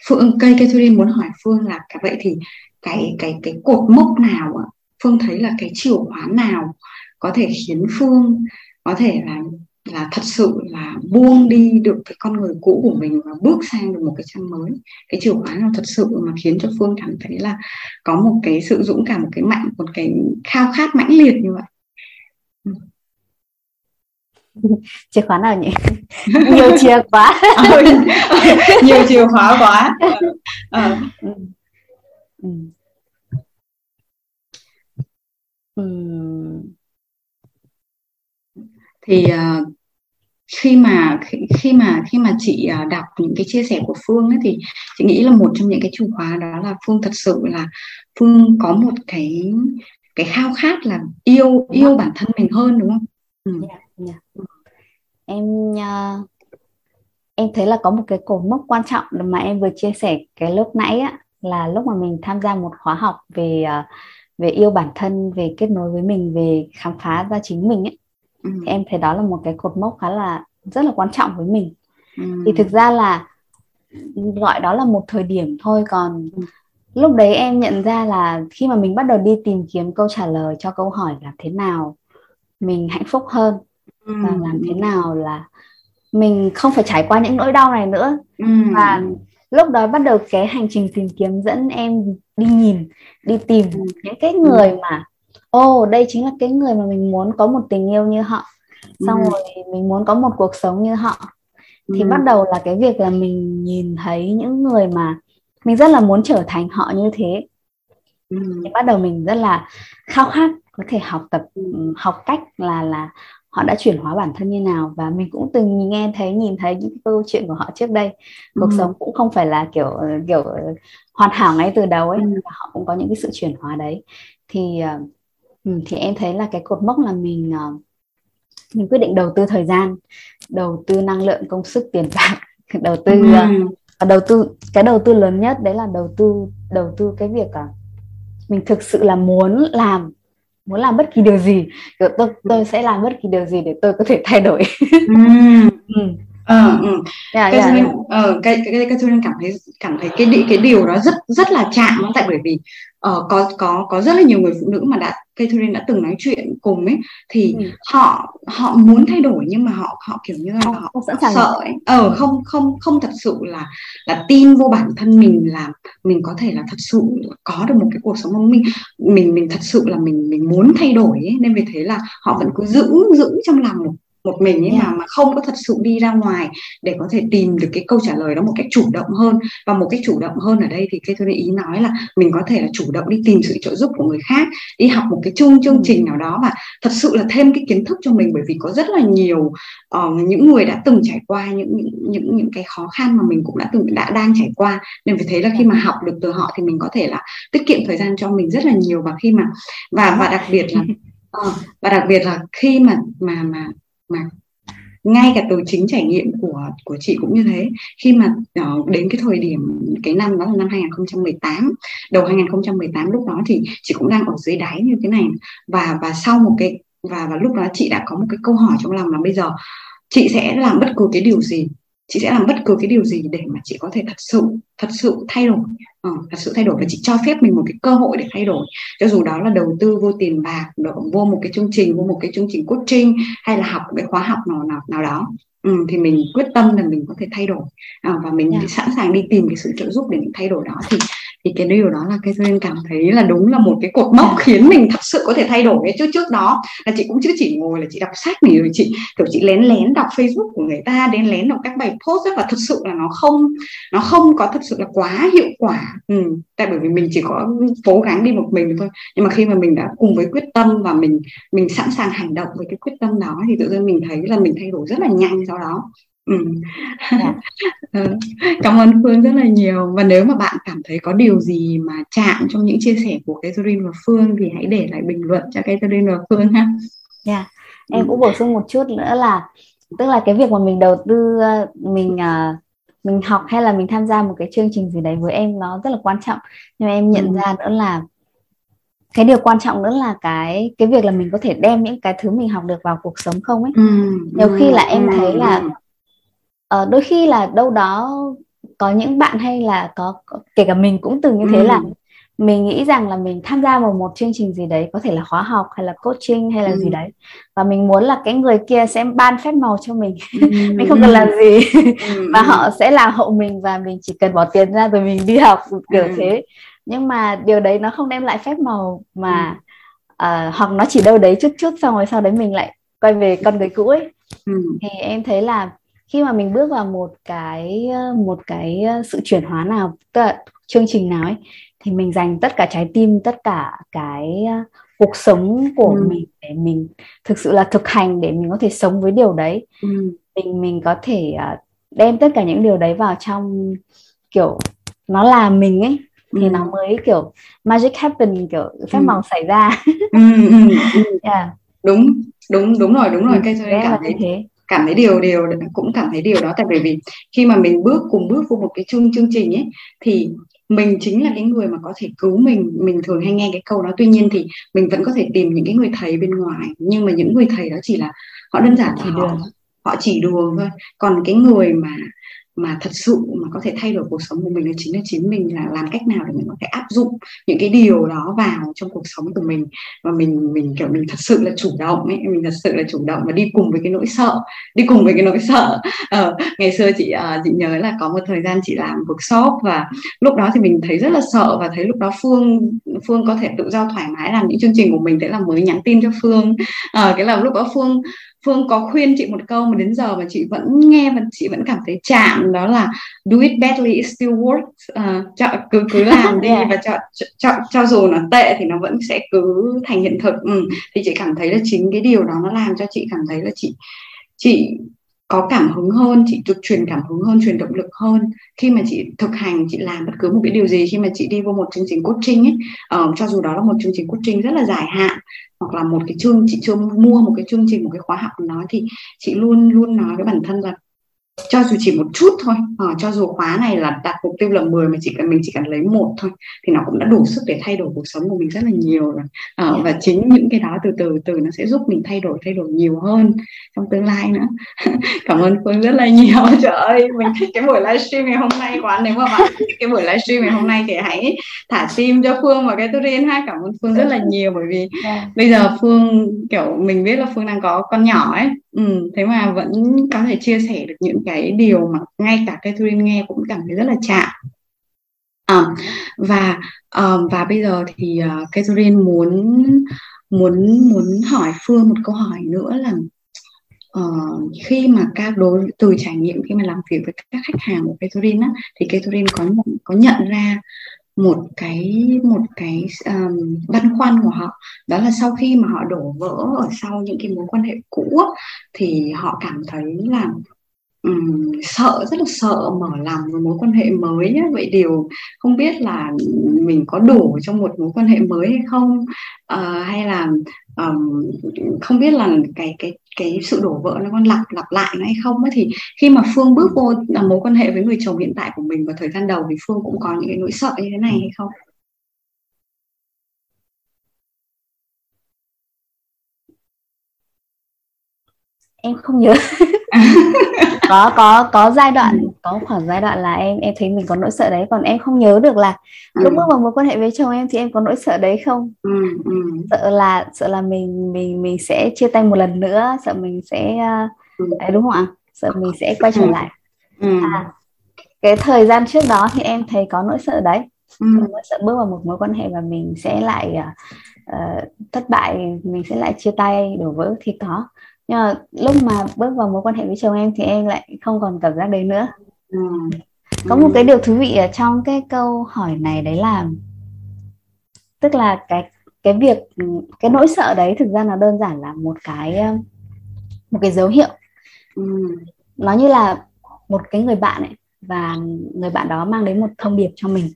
Phương cây Catherine muốn hỏi Phương là cả vậy thì cái cái cái cột mốc nào Phương thấy là cái chìa khóa nào có thể khiến Phương có thể là là thật sự là buông đi được cái con người cũ của mình và bước sang được một cái trang mới? Cái chìa khóa nào thật sự mà khiến cho phương cảm thấy là có một cái sự dũng cảm một cái mạnh một cái khao khát mãnh liệt như vậy? Ừ. chìa khóa nào nhỉ? Nhiều chìa khóa. Nhiều chìa khóa quá. À ừ. Ừ. Thì uh, khi mà khi, khi mà khi mà chị uh, đọc những cái chia sẻ của Phương ấy, thì chị nghĩ là một trong những cái chìa khóa đó là Phương thật sự là Phương có một cái cái khao khát là yêu yêu bản thân mình hơn đúng không? Ừ. Yeah, yeah. Em uh, em thấy là có một cái cột mốc quan trọng mà em vừa chia sẻ cái lúc nãy á là lúc mà mình tham gia một khóa học về uh, về yêu bản thân về kết nối với mình về khám phá ra chính mình ấy ừ. thì em thấy đó là một cái cột mốc khá là rất là quan trọng với mình ừ. thì thực ra là gọi đó là một thời điểm thôi còn ừ. lúc đấy em nhận ra là khi mà mình bắt đầu đi tìm kiếm câu trả lời cho câu hỏi là thế nào mình hạnh phúc hơn ừ. và làm thế nào là mình không phải trải qua những nỗi đau này nữa ừ. và lúc đó bắt đầu cái hành trình tìm kiếm dẫn em đi nhìn đi tìm ừ. những cái người mà ô oh, đây chính là cái người mà mình muốn có một tình yêu như họ xong ừ. rồi mình muốn có một cuộc sống như họ thì ừ. bắt đầu là cái việc là mình nhìn thấy những người mà mình rất là muốn trở thành họ như thế ừ. thì bắt đầu mình rất là khao khát có thể học tập ừ, học cách là là họ đã chuyển hóa bản thân như nào và mình cũng từng nghe thấy nhìn thấy những câu chuyện của họ trước đây cuộc ừ. sống cũng không phải là kiểu kiểu hoàn hảo ngay từ đầu ấy ừ. họ cũng có những cái sự chuyển hóa đấy thì ừ, thì em thấy là cái cột mốc là mình ờ, mình quyết định đầu tư thời gian đầu tư năng lượng công sức tiền bạc đầu tư ừ. và đầu tư cái đầu tư lớn nhất đấy là đầu tư đầu tư cái việc à mình thực sự là muốn làm muốn làm bất kỳ điều gì kiểu tôi tôi sẽ làm bất kỳ điều gì để tôi có thể thay đổi ừ. ừ. Ờ, ừ. yeah, yeah, yeah. Ờ, cái cái cái tôi cảm thấy cảm thấy cái cái điều đó rất rất là chạm tại bởi vì uh, có có có rất là nhiều người phụ nữ mà đã Catherine đã từng nói chuyện cùng ấy thì ừ. họ họ muốn thay đổi nhưng mà họ họ kiểu như là họ, sẵn sàng sợ ấy ờ không không không thật sự là là tin vô bản thân mình là mình có thể là thật sự có được một cái cuộc sống mà mình mình mình thật sự là mình mình muốn thay đổi ấy. nên vì thế là họ vẫn cứ giữ giữ trong lòng một một mình ấy mà mà không có thật sự đi ra ngoài để có thể tìm được cái câu trả lời đó một cách chủ động hơn. Và một cách chủ động hơn ở đây thì cái tôi ý nói là mình có thể là chủ động đi tìm sự trợ giúp của người khác đi học một cái chung chương trình nào đó và thật sự là thêm cái kiến thức cho mình. Bởi vì có rất là nhiều uh, những người đã từng trải qua những những những những cái khó khăn mà mình cũng đã từng đã đang trải qua. Nên vì thế là khi mà học được từ họ thì mình có thể là tiết kiệm thời gian cho mình rất là nhiều. Và khi mà và và đặc biệt là uh, và đặc biệt là khi mà mà mà mà ngay cả từ chính trải nghiệm của của chị cũng như thế. Khi mà uh, đến cái thời điểm cái năm đó là năm 2018 đầu 2018 lúc đó thì chị cũng đang ở dưới đáy như thế này. Và và sau một cái và và lúc đó chị đã có một cái câu hỏi trong lòng là bây giờ chị sẽ làm bất cứ cái điều gì chị sẽ làm bất cứ cái điều gì để mà chị có thể thật sự thật sự thay đổi ờ, thật sự thay đổi và chị cho phép mình một cái cơ hội để thay đổi cho dù đó là đầu tư vô tiền bạc vô một cái chương trình vô một cái chương trình coaching hay là học cái khóa học nào nào nào đó ừ, thì mình quyết tâm là mình có thể thay đổi à, và mình yeah. Dạ. sẵn sàng đi tìm cái sự trợ giúp để mình thay đổi đó thì thì cái điều đó là cái duyên cảm thấy là đúng là một cái cột mốc khiến mình thật sự có thể thay đổi cái trước trước đó là chị cũng chưa chỉ ngồi là chị đọc sách này, rồi chị, kiểu, chị lén lén đọc facebook của người ta đến lén đọc các bài post rất là thật sự là nó không nó không có thật sự là quá hiệu quả. Ừ. tại bởi vì mình chỉ có cố gắng đi một mình thôi. Nhưng mà khi mà mình đã cùng với quyết tâm và mình mình sẵn sàng hành động với cái quyết tâm đó, thì tự nhiên mình thấy là mình thay đổi rất là nhanh sau đó. Ừ. Dạ. Ờ, cảm ơn Phương rất là nhiều và nếu mà bạn cảm thấy có điều gì mà chạm trong những chia sẻ của Catherine và Phương thì hãy để lại bình luận cho Catherine và Phương ha. Dạ, yeah. em cũng bổ sung một chút nữa là tức là cái việc mà mình đầu tư mình uh, mình học hay là mình tham gia một cái chương trình gì đấy với em nó rất là quan trọng nhưng mà em nhận ừ. ra nữa là cái điều quan trọng nữa là cái cái việc là mình có thể đem những cái thứ mình học được vào cuộc sống không ấy ừ. nhiều khi là em thấy là uh, đôi khi là đâu đó có những bạn hay là có, có kể cả mình cũng từng như thế ừ. là mình nghĩ rằng là mình tham gia vào một chương trình gì đấy có thể là khóa học hay là coaching hay là ừ. gì đấy và mình muốn là cái người kia sẽ ban phép màu cho mình ừ. mình không cần làm gì ừ. và họ sẽ làm hộ mình và mình chỉ cần bỏ tiền ra rồi mình đi học kiểu ừ. thế nhưng mà điều đấy nó không đem lại phép màu mà ừ. uh, hoặc nó chỉ đâu đấy chút chút xong rồi sau đấy mình lại quay về con người cũ ấy ừ. thì em thấy là khi mà mình bước vào một cái một cái sự chuyển hóa nào tức là chương trình nào ấy thì mình dành tất cả trái tim tất cả cái cuộc sống của ừ. mình để mình thực sự là thực hành để mình có thể sống với điều đấy ừ. mình mình có thể đem tất cả những điều đấy vào trong kiểu nó là mình ấy thì ừ. nó mới kiểu magic happen kiểu phép ừ. màu xảy ra ừ, ừ, ừ. yeah. đúng đúng đúng rồi đúng rồi ừ, cái tôi cảm thấy thế cảm thấy điều điều cũng cảm thấy điều đó. Tại bởi vì khi mà mình bước cùng bước vô một cái chương chương trình ấy thì mình chính là cái người mà có thể cứu mình mình thường hay nghe cái câu đó. Tuy nhiên thì mình vẫn có thể tìm những cái người thầy bên ngoài nhưng mà những người thầy đó chỉ là họ đơn giản chỉ họ, họ chỉ đùa thôi. Còn cái người mà mà thật sự mà có thể thay đổi cuộc sống của mình là chính là chính mình là làm cách nào để mình có thể áp dụng những cái điều đó vào trong cuộc sống của mình. Và mình mình kiểu mình thật sự là chủ động ấy mình thật sự là chủ động và đi cùng với cái nỗi sợ đi cùng với cái nỗi sợ. Ờ, ngày xưa chị uh, chị nhớ là có một thời gian chị làm workshop và lúc đó thì mình thấy rất là sợ và thấy lúc đó phương phương có thể tự do thoải mái làm những chương trình của mình thế là mới nhắn tin cho phương. Ờ, uh, cái là lúc đó phương Phương có khuyên chị một câu mà đến giờ mà chị vẫn nghe và chị vẫn cảm thấy chạm đó là do it badly it still works uh, cho, cứ cứ làm đi và cho, cho cho dù nó tệ thì nó vẫn sẽ cứ thành hiện thực ừ. thì chị cảm thấy là chính cái điều đó nó làm cho chị cảm thấy là chị chị có cảm hứng hơn chị được truyền cảm hứng hơn truyền động lực hơn. Khi mà chị thực hành chị làm bất cứ một cái điều gì khi mà chị đi vô một chương trình coaching ấy uh, cho dù đó là một chương trình coaching rất là dài hạn hoặc là một cái chương chị chưa mua một cái chương trình một cái khóa học nào thì chị luôn luôn nói với bản thân là cho dù chỉ một chút thôi. À, cho dù khóa này là đặt mục tiêu là 10 mà chỉ cần mình chỉ cần lấy một thôi thì nó cũng đã đủ sức để thay đổi cuộc sống của mình rất là nhiều rồi. À, và chính những cái đó từ từ từ nó sẽ giúp mình thay đổi thay đổi nhiều hơn trong tương lai nữa. Cảm ơn phương rất là nhiều. Trời ơi mình thích cái buổi livestream ngày hôm nay quá. Nếu mà bạn thích cái buổi livestream ngày hôm nay thì hãy thả tim cho phương và cái turin ha. Cảm ơn phương rất là nhiều bởi vì. Dạ. bây giờ phương kiểu mình biết là phương đang có con nhỏ ấy ừ, thế mà vẫn có thể chia sẻ được những cái điều mà ngay cả Catherine nghe cũng cảm thấy rất là chạm. À, và um, và bây giờ thì uh, Catherine muốn muốn muốn hỏi Phương một câu hỏi nữa là uh, khi mà các đối từ trải nghiệm khi mà làm việc với các khách hàng của Catherine á, thì Catherine có nhận có nhận ra một cái một cái um, băn khoăn của họ đó là sau khi mà họ đổ vỡ ở sau những cái mối quan hệ cũ thì họ cảm thấy là um, sợ rất là sợ mở lòng một mối quan hệ mới ấy. vậy điều không biết là mình có đủ trong một mối quan hệ mới hay không uh, hay là um, không biết là cái cái cái sự đổ vỡ nó còn lặp lặp lại nó hay không ấy thì khi mà phương bước vô là mối quan hệ với người chồng hiện tại của mình vào thời gian đầu thì phương cũng có những cái nỗi sợ như thế này hay không? Em không nhớ. có có có giai đoạn có khoảng giai đoạn là em em thấy mình có nỗi sợ đấy còn em không nhớ được là ừ. lúc bước vào mối quan hệ với chồng em thì em có nỗi sợ đấy không ừ, ừ. sợ là sợ là mình mình mình sẽ chia tay một lần nữa sợ mình sẽ ừ. đấy, đúng không ạ sợ mình sẽ quay trở ừ. lại ừ. à, cái thời gian trước đó thì em thấy có nỗi sợ đấy ừ. nỗi sợ bước vào một mối quan hệ và mình sẽ lại uh, thất bại mình sẽ lại chia tay đổ vỡ thì có nhưng mà lúc mà bước vào mối quan hệ với chồng em thì em lại không còn cảm giác đấy nữa ừ. có một cái điều thú vị ở trong cái câu hỏi này đấy là tức là cái cái việc cái nỗi sợ đấy thực ra nó đơn giản là một cái một cái dấu hiệu ừ. nó như là một cái người bạn ấy và người bạn đó mang đến một thông điệp cho mình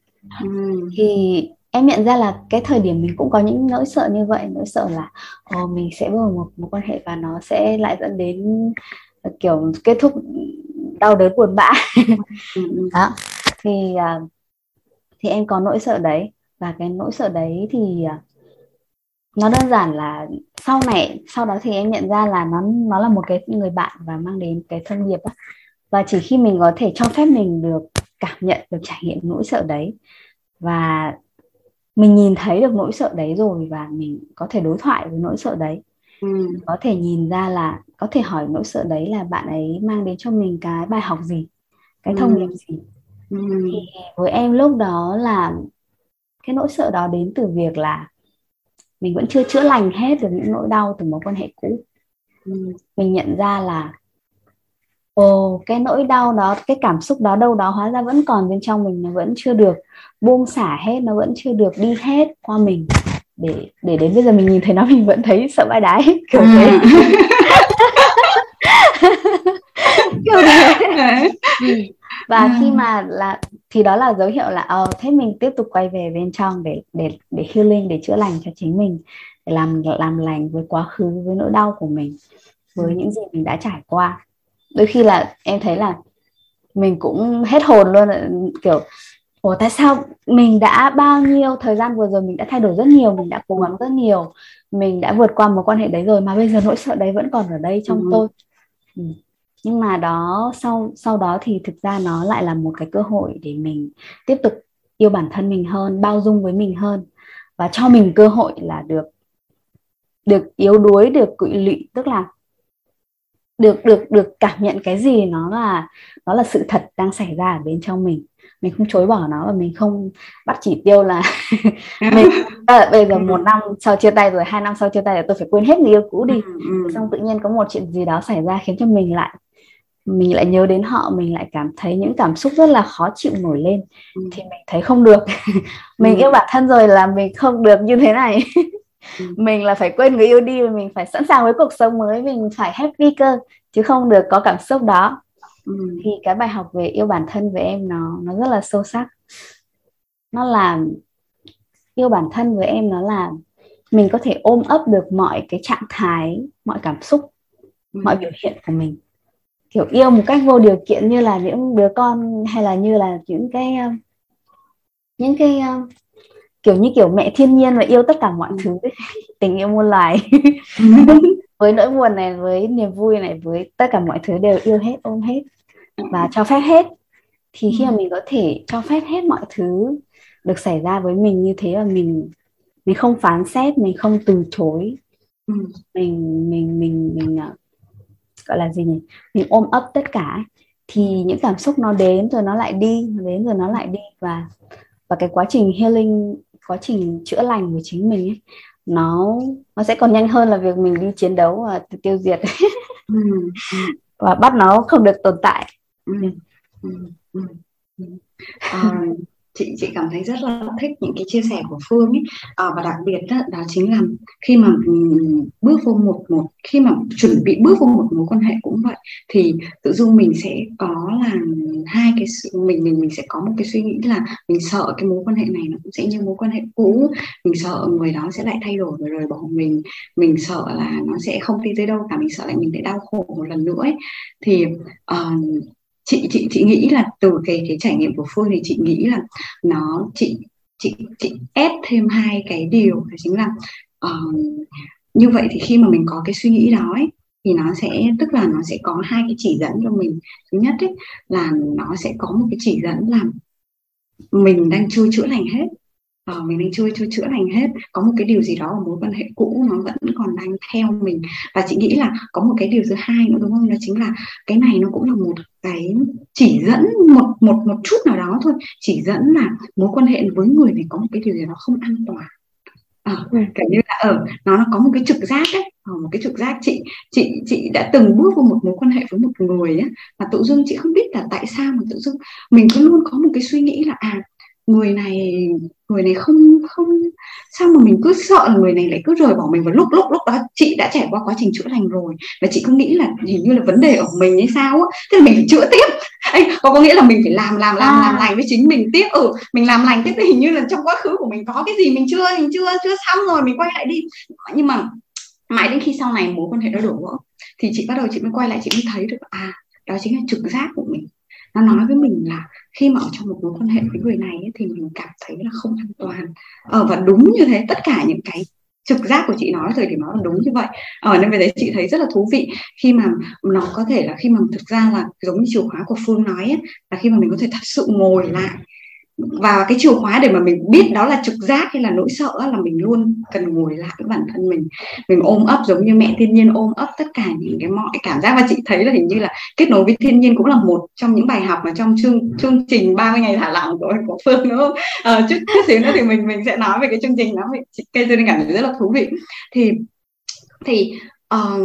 ừ. thì em nhận ra là cái thời điểm mình cũng có những nỗi sợ như vậy nỗi sợ là ồ, mình sẽ bước vào một mối quan hệ và nó sẽ lại dẫn đến ờ, kiểu kết thúc đau đớn buồn bã. Đó. Thì à, thì em có nỗi sợ đấy. Và cái nỗi sợ đấy thì à, nó đơn giản là sau này sau đó thì em nhận ra là nó nó là một cái người bạn và mang đến cái thông điệp và chỉ khi mình có thể cho phép mình được cảm nhận được trải nghiệm nỗi sợ đấy. Và mình nhìn thấy được nỗi sợ đấy rồi và mình có thể đối thoại với nỗi sợ đấy ừ. có thể nhìn ra là có thể hỏi nỗi sợ đấy là bạn ấy mang đến cho mình cái bài học gì cái thông điệp ừ. gì ừ. thì với em lúc đó là cái nỗi sợ đó đến từ việc là mình vẫn chưa chữa lành hết được những nỗi đau từ mối quan hệ cũ ừ. mình nhận ra là ồ cái nỗi đau đó cái cảm xúc đó đâu đó hóa ra vẫn còn bên trong mình nó vẫn chưa được buông xả hết nó vẫn chưa được đi hết qua mình để để đến bây giờ mình nhìn thấy nó mình vẫn thấy sợ vãi đái kiểu thế à. kiểu thế ừ. và à. khi mà là thì đó là dấu hiệu là ờ thế mình tiếp tục quay về bên trong để để để healing để chữa lành cho chính mình để làm làm lành với quá khứ với nỗi đau của mình với ừ. những gì mình đã trải qua đôi khi là em thấy là mình cũng hết hồn luôn kiểu Ủa tại sao mình đã bao nhiêu thời gian vừa rồi mình đã thay đổi rất nhiều, mình đã cố gắng rất nhiều, mình đã vượt qua một quan hệ đấy rồi mà bây giờ nỗi sợ đấy vẫn còn ở đây trong ừ. tôi. Ừ. Nhưng mà đó sau sau đó thì thực ra nó lại là một cái cơ hội để mình tiếp tục yêu bản thân mình hơn, bao dung với mình hơn và cho mình cơ hội là được được yếu đuối, được quỵ lụy, tức là được được được cảm nhận cái gì nó là nó là sự thật đang xảy ra ở bên trong mình. Mình không chối bỏ nó và mình không bắt chỉ tiêu là mình à, bây giờ một năm sau chia tay rồi hai năm sau chia tay rồi tôi phải quên hết người yêu cũ đi. Ừ, ừ. xong tự nhiên có một chuyện gì đó xảy ra khiến cho mình lại mình lại nhớ đến họ mình lại cảm thấy những cảm xúc rất là khó chịu nổi lên. Ừ. thì mình thấy không được. Mình yêu bản thân rồi là mình không được như thế này mình là phải quên người yêu đi và mình phải sẵn sàng với cuộc sống mới mình phải happy cơ chứ không được có cảm xúc đó ừ. thì cái bài học về yêu bản thân với em nó nó rất là sâu sắc nó là yêu bản thân với em nó là mình có thể ôm ấp được mọi cái trạng thái mọi cảm xúc ừ. mọi biểu hiện của mình kiểu yêu một cách vô điều kiện như là những đứa con hay là như là những cái những cái kiểu như kiểu mẹ thiên nhiên và yêu tất cả mọi ừ. thứ tình yêu muôn loài. Với nỗi buồn này với niềm vui này với tất cả mọi thứ đều yêu hết ôm hết và cho phép hết. Thì khi mà ừ. mình có thể cho phép hết mọi thứ được xảy ra với mình như thế và mình mình không phán xét mình không từ chối. Ừ. mình mình mình mình uh, gọi là gì nhỉ? Mình ôm ấp tất cả thì những cảm xúc nó đến rồi nó lại đi nó đến rồi nó lại đi. Và và cái quá trình healing quá trình chữa lành của chính mình ấy nó nó sẽ còn nhanh hơn là việc mình đi chiến đấu và tiêu diệt ừ. và bắt nó không được tồn tại ừ. Ừ. Ừ. À, chị chị cảm thấy rất là thích những cái chia sẻ của Phương ấy. À, và đặc biệt đó, đó chính là khi mà ừ, bước vô một một khi mà chuẩn bị bước vô một mối quan hệ cũng vậy thì tự dung mình sẽ có là hai cái mình mình mình sẽ có một cái suy nghĩ là mình sợ cái mối quan hệ này nó cũng sẽ như mối quan hệ cũ. Mình sợ người đó sẽ lại thay đổi và rời bỏ mình. Mình sợ là nó sẽ không đi tới đâu cả mình sợ lại mình sẽ đau khổ một lần nữa ấy. thì uh, chị chị chị nghĩ là từ cái cái trải nghiệm của phương thì chị nghĩ là nó chị chị chị ép thêm hai cái điều đó chính là uh, như vậy thì khi mà mình có cái suy nghĩ đó ấy, thì nó sẽ tức là nó sẽ có hai cái chỉ dẫn cho mình. Thứ nhất ấy, là nó sẽ có một cái chỉ dẫn là mình đang chưa chữa lành hết uh, mình đang chưa chưa chữa lành hết. Có một cái điều gì đó ở mối quan hệ cũ nó vẫn còn đang theo mình. Và chị nghĩ là có một cái điều thứ hai nữa đúng không? Đó chính là cái này nó cũng là một cái chỉ dẫn một một một chút nào đó thôi. Chỉ dẫn là mối quan hệ với người này có một cái điều gì đó không an toàn. À, kiểu như là ở nó có một cái trực giác đấy ở một cái trực giác. Chị chị chị đã từng bước vào một mối quan hệ với một người á mà tự dưng chị không biết là tại sao mà tự dưng mình cứ luôn có một cái suy nghĩ là à người này người này không không sao mà mình cứ sợ là người này lại cứ rời bỏ mình vào lúc lúc lúc đó chị đã trải qua quá trình chữa lành rồi. Và chị cứ nghĩ là hình như là vấn đề ở mình hay sao á. Thế là mình phải chữa tiếp. Ê, có có nghĩa là mình phải làm làm làm à. làm lành với chính mình tiếp. Ừ mình làm lành tiếp thì hình như là trong quá khứ của mình có cái gì mình chưa mình chưa chưa xong rồi mình quay lại đi. Nhưng mà mãi đến khi sau này mối quan hệ nó đổ vỡ thì chị bắt đầu chị mới quay lại chị mới thấy được à đó chính là trực giác của mình nó nói với mình là khi mà ở trong một mối quan hệ với người này ấy, thì mình cảm thấy là không an toàn. Ờ, và đúng như thế tất cả những cái trực giác của chị nói thời điểm đó là đúng như vậy. Ở ờ, nên về đấy chị thấy rất là thú vị. Khi mà nó có thể là khi mà thực ra là giống như chìa khóa của phương nói ấy, là khi mà mình có thể thật sự ngồi lại và cái chìa khóa để mà mình biết đó là trực giác hay là nỗi sợ là mình luôn cần ngồi lại với bản thân mình. Mình ôm ấp giống như mẹ thiên nhiên ôm ấp tất cả những cái mọi cảm giác. Và chị thấy là hình như là kết nối với thiên nhiên cũng là một trong những bài học mà trong chương chương trình 30 ngày thả lỏng của của phương đúng không? À, chút chút xíu nữa thì mình mình sẽ nói về cái chương trình đó. Chị cây tôi cảm thấy rất là thú vị. Thì thì uh,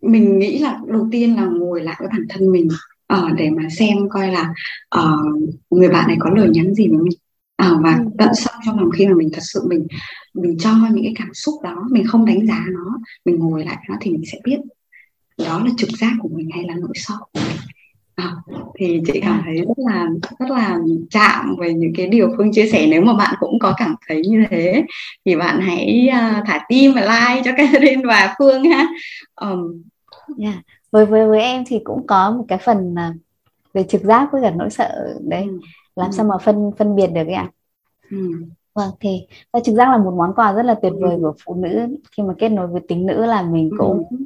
mình nghĩ là đầu tiên là ngồi lại với bản thân mình uh, để mà xem coi là uh, người bạn này có lời nhắn gì với mình. Uh, và ừ. tận sâu trong lòng khi mà mình thật sự mình mình cho những cái cảm xúc đó mình không đánh giá nó mình ngồi lại nó thì mình sẽ biết đó là trực giác của mình hay là nỗi sợ của mình. À, thì chị cảm thấy rất là rất là chạm về những cái điều phương chia sẻ. Nếu mà bạn cũng có cảm thấy như thế thì bạn hãy uh, thả tim và like cho Catherine và Phương ha. Um, yeah với với với em thì cũng có một cái phần về trực giác với cả nỗi sợ đấy ừ. làm ừ. sao mà phân phân biệt được ấy ạ ừ. vâng thì và trực giác là một món quà rất là tuyệt vời ừ. của phụ nữ khi mà kết nối với tính nữ là mình ừ. cũng ừ.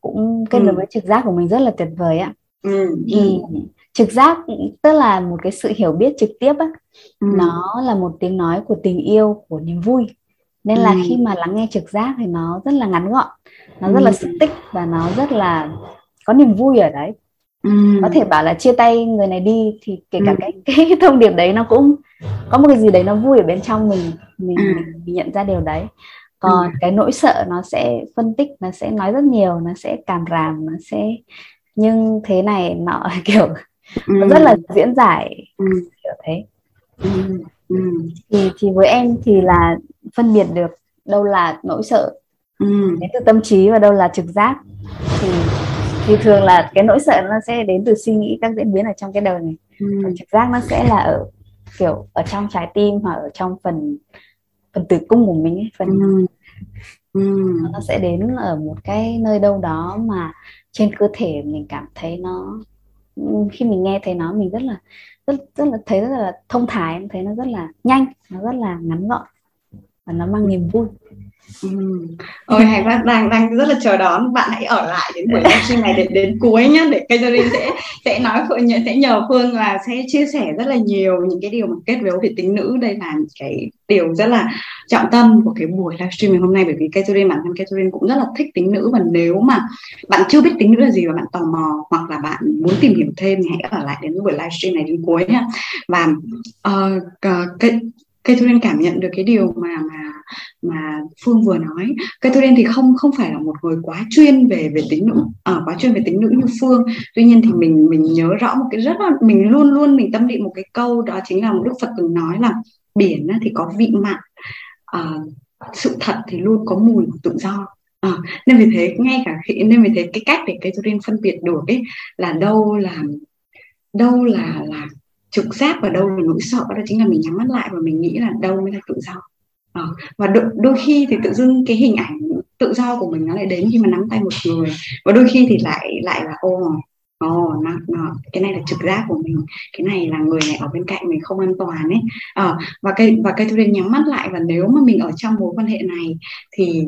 cũng kết nối ừ. với trực giác của mình rất là tuyệt vời ạ ừ. thì trực giác tức là một cái sự hiểu biết trực tiếp á ừ. nó là một tiếng nói của tình yêu của niềm vui nên là ừ. khi mà lắng nghe trực giác thì nó rất là ngắn gọn nó rất là xúc tích và nó rất là có niềm vui ở đấy ừ. có thể bảo là chia tay người này đi thì kể cả ừ. cái cái thông điệp đấy nó cũng có một cái gì đấy nó vui ở bên trong mình mình, ừ. mình, nhận ra điều đấy còn ừ. cái nỗi sợ nó sẽ phân tích nó sẽ nói rất nhiều nó sẽ càm ràm nó sẽ nhưng thế này nọ kiểu ừ. nó rất là diễn giải ừ. kiểu thế ừ. Ừ. thì thì với em thì là phân biệt được đâu là nỗi sợ ừ. đến từ tâm trí và đâu là trực giác thì thì thường là cái nỗi sợ nó sẽ đến từ suy nghĩ các diễn biến ở trong cái đời này ừ. còn trực giác nó sẽ là ở kiểu ở trong trái tim hoặc ở trong phần phần tử cung của mình ấy, phần ừ. Ừ. nó sẽ đến ở một cái nơi đâu đó mà trên cơ thể mình cảm thấy nó khi mình nghe thấy nó mình rất là rất rất là thấy rất là thông thái thấy nó rất là nhanh nó rất là ngắn gọn và nó mang niềm vui. Ừ. Ôi hay quá. Đang đang rất là chờ đón. Bạn hãy ở lại đến buổi livestream này để đến cuối nhé để Catherine sẽ sẽ nói Phương sẽ nhờ Phương là sẽ chia sẻ rất là nhiều những cái điều mà kết với về tính nữ. Đây là cái điều rất là trọng tâm của cái buổi livestream ngày hôm nay bởi vì Catherine bản thân Catherine cũng rất là thích tính nữ. Và nếu mà bạn chưa biết tính nữ là gì và bạn tò mò hoặc là bạn muốn tìm hiểu thêm thì hãy ở lại đến buổi livestream này đến cuối nhé và ờ, uh, cái cây thu đen cảm nhận được cái điều mà mà mà phương vừa nói. Cây thu đen thì không không phải là một người quá chuyên về về tính nữ à, quá chuyên về tính nữ như phương. Tuy nhiên thì mình mình nhớ rõ một cái rất là mình luôn luôn mình tâm định một cái câu đó chính là một đức phật từng nói là biển thì có vị mặn à, sự thật thì luôn có mùi của tự do. À, nên vì thế ngay cả khi nên vì thế cái cách để cây thu phân biệt được ấy là đâu là đâu là là trực giác và đâu là nỗi sợ đó chính là mình nhắm mắt lại và mình nghĩ là đâu mới là tự do. À, và đôi, đôi khi thì tự dưng cái hình ảnh tự do của mình nó lại đến khi mà nắm tay một người và đôi khi thì lại lại là ô ồ ờ, nó, nó, cái này là trực giác của mình cái này là người này ở bên cạnh mình không an toàn ấy. À, và cây và cây thu đen nhắm mắt lại và nếu mà mình ở trong mối quan hệ này thì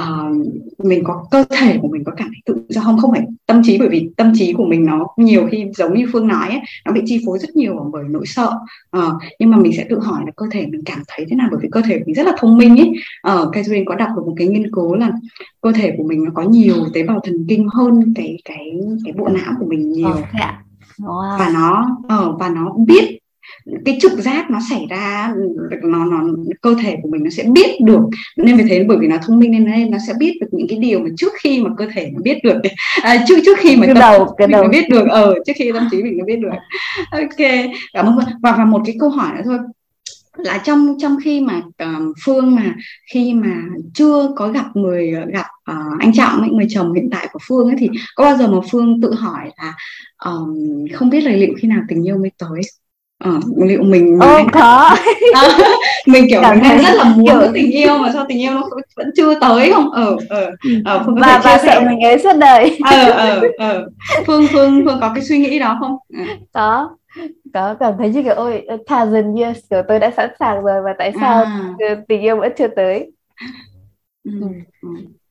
uh, mình có cơ thể của mình có cảm thấy tự do không không phải tâm trí bởi vì tâm trí của mình nó nhiều khi giống như phương nói ấy, nó bị chi phối rất nhiều bởi nỗi sợ. Uh, nhưng mà mình sẽ tự hỏi là cơ thể mình cảm thấy thế nào? Bởi vì cơ thể mình rất là thông minh ấy. Uh, Catherine có đọc được một cái nghiên cứu là cơ thể của mình nó có nhiều tế bào thần kinh hơn cái cái cái bộ não của mình nhiều. Wow. và nó uh, và nó biết cái trực giác nó xảy ra nó nó cơ thể của mình nó sẽ biết được. Nên vì thế bởi vì nó thông minh nên nên nó sẽ biết được những cái điều mà trước khi mà cơ thể nó biết được. À, trước trước khi mà cái đầu cái đầu. biết được. Ở ờ, trước khi tâm trí mình nó biết được. Ok cảm ơn và và một cái câu hỏi nữa thôi. Là trong trong khi mà uh, phương mà khi mà chưa có gặp người gặp uh, anh trọng ấy, người chồng hiện tại của phương ấy thì có bao giờ mà phương tự hỏi là um, không biết là liệu khi nào tình yêu mới tới ờ, liệu mình Ô, mình có à, mình kiểu mình đang rất là muốn kiểu... tình yêu mà sao tình yêu nó vẫn chưa tới không ờ ờ, ờ phương và và sợ mình ấy suốt đời ờ ờ ờ phương phương phương có cái suy nghĩ đó không ừ. có có cảm thấy như kiểu ôi thousand years kiểu tôi đã sẵn sàng rồi và tại sao à. tình yêu vẫn chưa tới ừ. Ừ. ừ.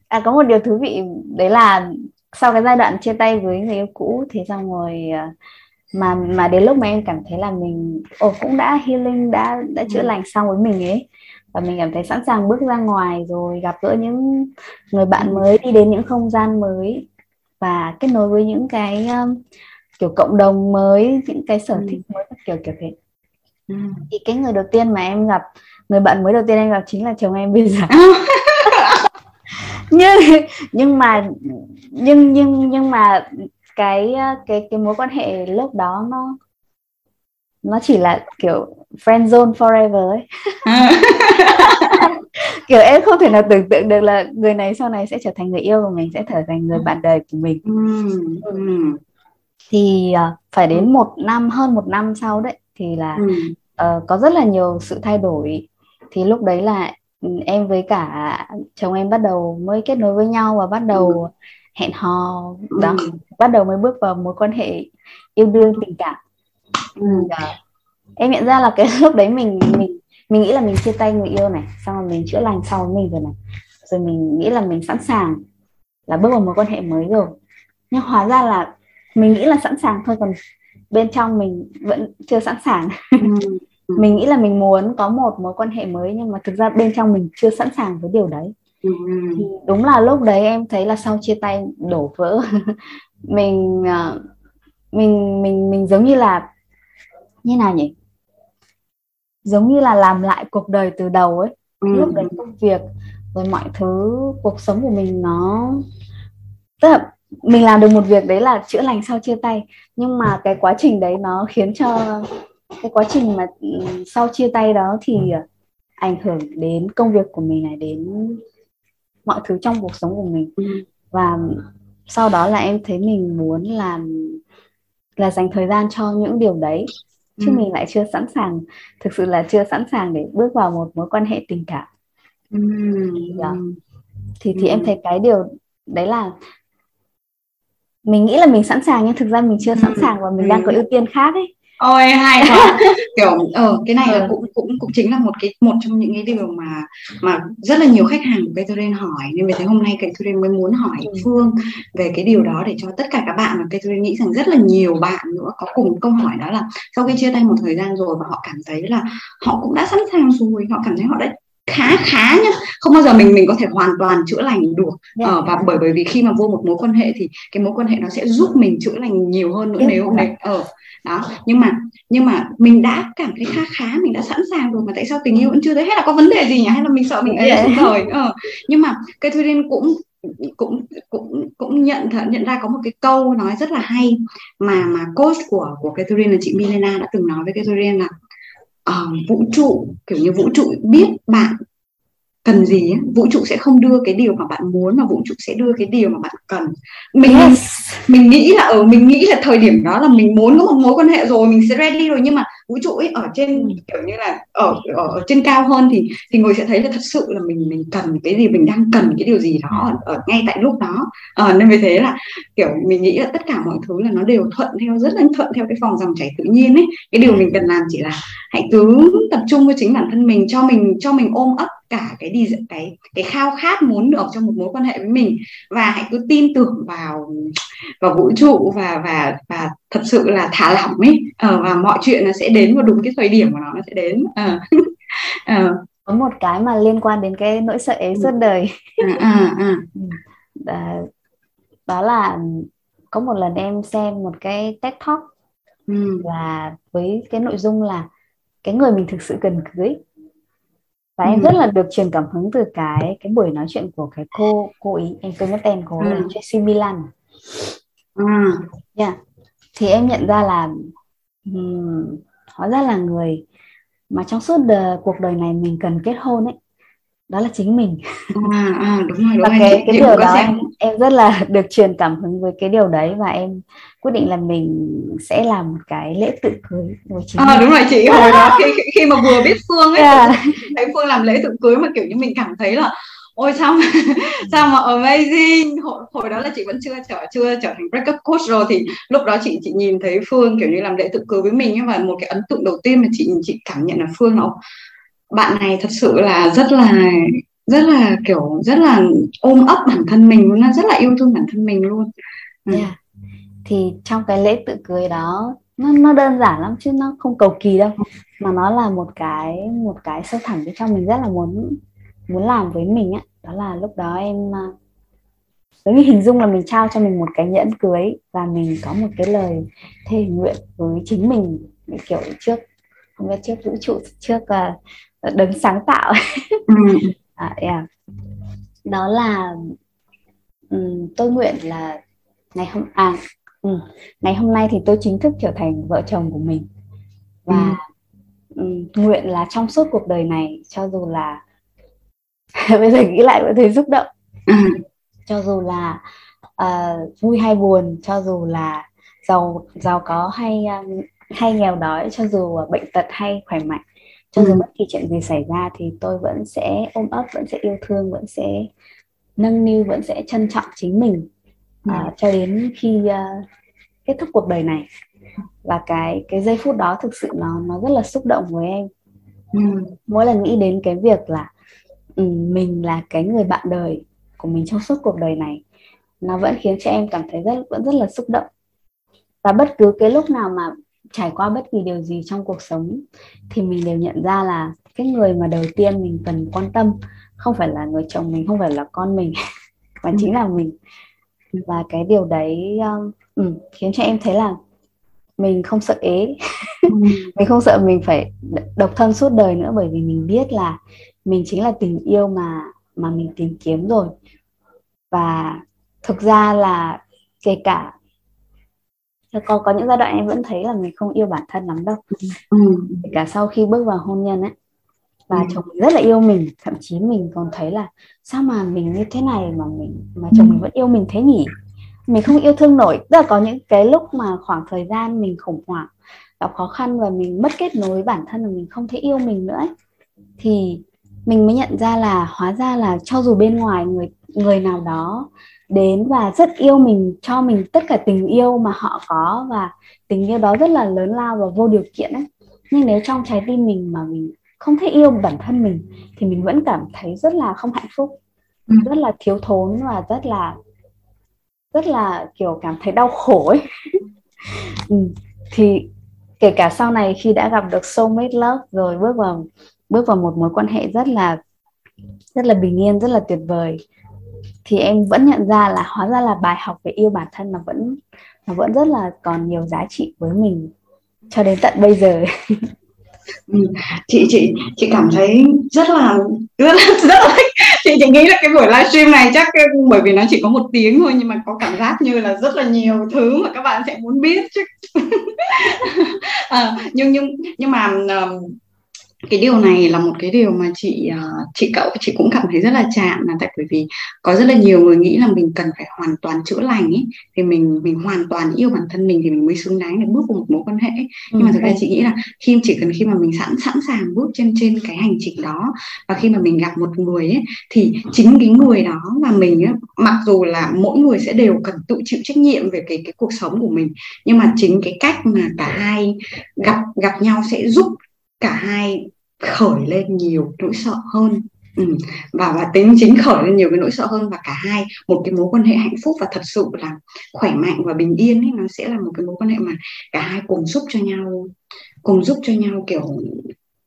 à có một điều thú vị đấy là sau cái giai đoạn chia tay với người yêu cũ thì xong rồi uh, mà mà đến lúc mà em cảm thấy là mình ồ cũng đã healing đã đã chữa ừ. lành xong với mình ấy và mình cảm thấy sẵn sàng bước ra ngoài rồi gặp gỡ những người bạn mới đi đến những không gian mới và kết nối với những cái um, kiểu cộng đồng mới những cái sở ừ. thích mới kiểu kiểu thế ừ. thì cái người đầu tiên mà em gặp người bạn mới đầu tiên em gặp chính là chồng em bây giờ nhưng nhưng mà nhưng nhưng nhưng mà cái cái cái mối quan hệ lúc đó nó nó chỉ là kiểu friend zone forever ấy. Kiểu em không thể nào tưởng tượng được là người này sau này sẽ trở thành người yêu của mình sẽ trở thành người bạn đời của mình. Ừ. thì uh, phải đến một năm hơn một năm sau đấy thì là uh, có rất là nhiều sự thay đổi. Thì lúc đấy là ừ, em với cả chồng em bắt đầu mới kết nối với nhau và bắt đầu hẹn hò. Đó. Bắt đầu mới bước vào mối quan hệ yêu đương tình cảm. Ừ. em nhận ra là cái lúc đấy mình mình mình nghĩ là mình chia tay người yêu này xong rồi mình chữa lành sau mình rồi này. Rồi mình nghĩ là mình sẵn sàng là bước vào mối quan hệ mới rồi. Nhưng hóa ra là mình nghĩ là sẵn sàng thôi còn bên trong mình vẫn chưa sẵn sàng. Ừ. ừ. mình nghĩ là mình muốn có một mối quan hệ mới nhưng mà thực ra bên trong mình chưa sẵn sàng với điều đấy ừ. thì đúng là lúc đấy em thấy là sau chia tay đổ vỡ mình ờ, mình mình mình giống như là như nào nhỉ giống như là làm lại cuộc đời từ đầu ấy ừ. lúc đấy công việc rồi mọi thứ cuộc sống của mình nó tức là mình làm được một việc đấy là chữa lành sau chia tay nhưng mà cái quá trình đấy nó khiến cho cái quá trình mà ừ, sau chia tay đó thì ảnh hưởng đến công việc của mình này đến mọi thứ trong cuộc sống của mình ừ. và sau đó là em thấy mình muốn làm là dành thời gian cho những điều đấy chứ ừ. mình lại chưa sẵn sàng thực sự là chưa sẵn sàng để bước vào một mối quan hệ tình cảm ừ. yeah. thì thì ừ. em thấy cái điều đấy là mình nghĩ là mình sẵn sàng nhưng thực ra mình chưa sẵn sàng và mình ừ. đang có ưu tiên khác ấy ôi hay quá kiểu ờ cái này là cũng cũng cũng chính là một cái một trong những cái điều mà mà rất là nhiều khách hàng của Catherine hỏi. Nên vì thế hôm nay Catherine mới muốn hỏi ừ. Phương về cái điều đó để cho tất cả các bạn mà Catherine nghĩ rằng rất là nhiều bạn nữa có cùng câu hỏi đó là sau khi chia tay một thời gian rồi và họ cảm thấy là họ cũng đã sẵn sàng rồi họ cảm thấy họ đã khá khá nhá không bao giờ mình mình có thể hoàn toàn chữa lành được yeah. Dạ. ờ, và bởi bởi vì khi mà vô một mối quan hệ thì cái mối quan hệ nó sẽ giúp mình chữa lành nhiều hơn nữa yeah. Dạ. nếu ở ờ, đó nhưng mà nhưng mà mình đã cảm thấy khá khá mình đã sẵn sàng rồi mà tại sao tình yêu vẫn chưa thấy hay là có vấn đề gì nhỉ hay là mình sợ mình ấy yeah. rồi ờ. nhưng mà cái Thuy Liên cũng cũng cũng cũng nhận nhận ra có một cái câu nói rất là hay mà mà coach của của Catherine là chị Milena đã từng nói với Catherine là uh, vũ trụ kiểu như vũ trụ biết bạn cần gì ấy. vũ trụ sẽ không đưa cái điều mà bạn muốn mà vũ trụ sẽ đưa cái điều mà bạn cần mình yes. mình nghĩ là ở mình nghĩ là thời điểm đó là mình muốn có một mối quan hệ rồi mình sẽ ready rồi nhưng mà vũ trụ ấy ở trên ừ. kiểu như là ở, ở ở trên cao hơn thì thì người sẽ thấy là thật sự là mình mình cần cái gì mình đang cần cái điều gì đó ở, ở ngay tại lúc đó. À, nên vì thế là kiểu mình nghĩ là tất cả mọi thứ là nó đều thuận theo rất là thuận theo cái vòng dòng chảy tự nhiên ấy. Cái điều mình cần làm chỉ là hãy cứ tập trung với chính bản thân mình cho mình cho mình ôm ấp cả cái đi cái cái khao khát muốn được trong một mối quan hệ với mình. Và hãy cứ tin tưởng vào vào vũ trụ và và và thật sự là thả lỏng ấy. Ờ, và mọi chuyện nó sẽ đến vào đúng cái thời điểm của nó nó sẽ đến ờ. ờ. có một cái mà liên quan đến cái nỗi sợ ấy suốt đời à, à, à. đó, đó là có một lần em xem một cái TED Talk ừ. và với cái nội dung là cái người mình thực sự cần cưới và ừ. em rất là được truyền cảm hứng từ cái cái buổi nói chuyện của cái cô cô ý em quên mất tên cô ừ. là Tracy Milan ừ. yeah. thì em nhận ra là um, hóa ra là người mà trong suốt đời, cuộc đời này mình cần kết hôn ấy đó là chính mình à, à đúng rồi đúng và cái cái điều đó em, em rất là được truyền cảm hứng với cái điều đấy và em quyết định là mình sẽ làm một cái lễ tự cưới với chính à, mình. đúng rồi chị hồi đó khi khi mà vừa biết phương ấy yeah. thấy phương làm lễ tự cưới mà kiểu như mình cảm thấy là ôi sao sao mà amazing hồi, hồi đó là chị vẫn chưa trở chưa trở thành breakup coach rồi thì lúc đó chị chị nhìn thấy phương kiểu như làm lễ tự cưới với mình ấy, và một cái ấn tượng đầu tiên mà chị chị cảm nhận là phương nó bạn này thật sự là rất là rất là kiểu rất là ôm ấp bản thân mình luôn rất là yêu thương bản thân mình luôn ừ. yeah. thì trong cái lễ tự cưới đó nó nó đơn giản lắm chứ nó không cầu kỳ đâu mà nó là một cái một cái sâu thẳm bên trong mình rất là muốn muốn làm với mình á đó là lúc đó em à, giống như hình dung là mình trao cho mình một cái nhẫn cưới và mình có một cái lời thề nguyện với chính mình kiểu trước không biết trước vũ trụ trước uh, đấng sáng tạo ừ. à, yeah. đó là um, tôi nguyện là ngày hôm à um, ngày hôm nay thì tôi chính thức trở thành vợ chồng của mình và ừ. um, nguyện là trong suốt cuộc đời này cho dù là bây giờ nghĩ lại vẫn thấy xúc động cho dù là uh, vui hay buồn cho dù là giàu giàu có hay um, hay nghèo đói cho dù bệnh tật hay khỏe mạnh cho dù ừ. bất kỳ chuyện gì xảy ra thì tôi vẫn sẽ ôm ấp vẫn sẽ yêu thương vẫn sẽ nâng niu vẫn sẽ trân trọng chính mình ừ. uh, cho đến khi uh, kết thúc cuộc đời này và cái cái giây phút đó thực sự nó nó rất là xúc động với em ừ. mỗi lần nghĩ đến cái việc là mình là cái người bạn đời của mình trong suốt cuộc đời này. Nó vẫn khiến cho em cảm thấy rất vẫn rất là xúc động. Và bất cứ cái lúc nào mà trải qua bất kỳ điều gì trong cuộc sống thì mình đều nhận ra là cái người mà đầu tiên mình cần quan tâm không phải là người chồng mình không phải là con mình mà chính là mình. Và cái điều đấy um, khiến cho em thấy là mình không sợ ế. Mình không sợ mình phải độc thân suốt đời nữa bởi vì mình biết là mình chính là tình yêu mà mà mình tìm kiếm rồi và thực ra là kể cả có có những giai đoạn em vẫn thấy là mình không yêu bản thân lắm đâu ừ. kể cả sau khi bước vào hôn nhân ấy và ừ. chồng mình rất là yêu mình thậm chí mình còn thấy là sao mà mình như thế này mà mình mà chồng ừ. mình vẫn yêu mình thế nhỉ mình không yêu thương nổi tức là có những cái lúc mà khoảng thời gian mình khủng hoảng gặp khó khăn và mình mất kết nối bản thân và mình không thể yêu mình nữa ấy. thì mình mới nhận ra là hóa ra là cho dù bên ngoài người người nào đó đến và rất yêu mình cho mình tất cả tình yêu mà họ có và tình yêu đó rất là lớn lao và vô điều kiện ấy nhưng nếu trong trái tim mình mà mình không thể yêu bản thân mình thì mình vẫn cảm thấy rất là không hạnh phúc ừ. rất là thiếu thốn và rất là rất là kiểu cảm thấy đau khổ ấy ừ. thì kể cả sau này khi đã gặp được soulmate love rồi bước vào bước vào một mối quan hệ rất là rất là bình yên rất là tuyệt vời. Thì em vẫn nhận ra là hóa ra là bài học về yêu bản thân nó vẫn nó vẫn rất là còn nhiều giá trị với mình cho đến tận bây giờ. Ừ. chị chị chị cảm thấy rất là rất là, rất là chị chị nghĩ là cái buổi livestream này chắc bởi vì nó chỉ có một tiếng thôi nhưng mà có cảm giác như là rất là nhiều thứ mà các bạn sẽ muốn biết chứ. À, nhưng nhưng nhưng mà cái điều này là một cái điều mà chị uh, chị cậu chị cũng cảm thấy rất là chạm là tại bởi vì có rất là nhiều người nghĩ là mình cần phải hoàn toàn chữa lành ấy thì mình mình hoàn toàn yêu bản thân mình thì mình mới xứng đáng để bước vào một mối quan hệ nhưng mà thực ra chị nghĩ là khi chỉ cần khi mà mình sẵn sẵn sàng bước trên trên cái hành trình đó và khi mà mình gặp một người ấy thì chính cái người đó và mình ấy, mặc dù là mỗi người sẽ đều cần tự chịu trách nhiệm về cái cái cuộc sống của mình nhưng mà chính cái cách mà cả hai gặp gặp nhau sẽ giúp cả hai khởi lên nhiều nỗi sợ hơn. Ừ. và và tính chính khởi lên nhiều cái nỗi sợ hơn và cả hai một cái mối quan hệ hạnh phúc và thật sự là khỏe mạnh và bình yên ấy nó sẽ là một cái mối quan hệ mà cả hai cùng giúp cho nhau cùng giúp cho nhau kiểu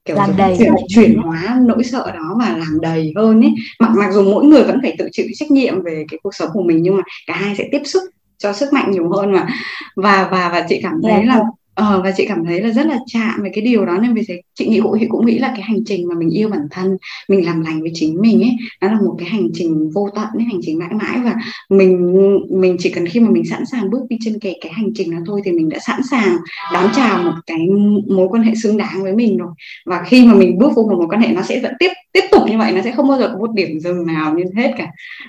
kiểu làm đầy chuyển, chuyển hóa nỗi sợ đó và làm đầy hơn ấy. Mặc mặc dù mỗi người vẫn phải tự chịu trách nhiệm về cái cuộc sống của mình nhưng mà cả hai sẽ tiếp xúc cho sức mạnh nhiều hơn mà. Và và và chị cảm thấy yeah, là Ờ, và chị cảm thấy là rất là chạm về cái điều đó nên vì thế chị nghĩ cũng cũng nghĩ là cái hành trình mà mình yêu bản thân mình làm lành với chính mình ấy nó là một cái hành trình vô tận ấy, hành trình mãi mãi và mình mình chỉ cần khi mà mình sẵn sàng bước đi trên cái cái hành trình đó thôi thì mình đã sẵn sàng đón chào một cái mối quan hệ xứng đáng với mình rồi. Và khi mà mình bước vô một mối quan hệ nó sẽ vẫn tiếp tiếp tục như vậy nó sẽ không bao giờ có một điểm dừng nào như hết cả.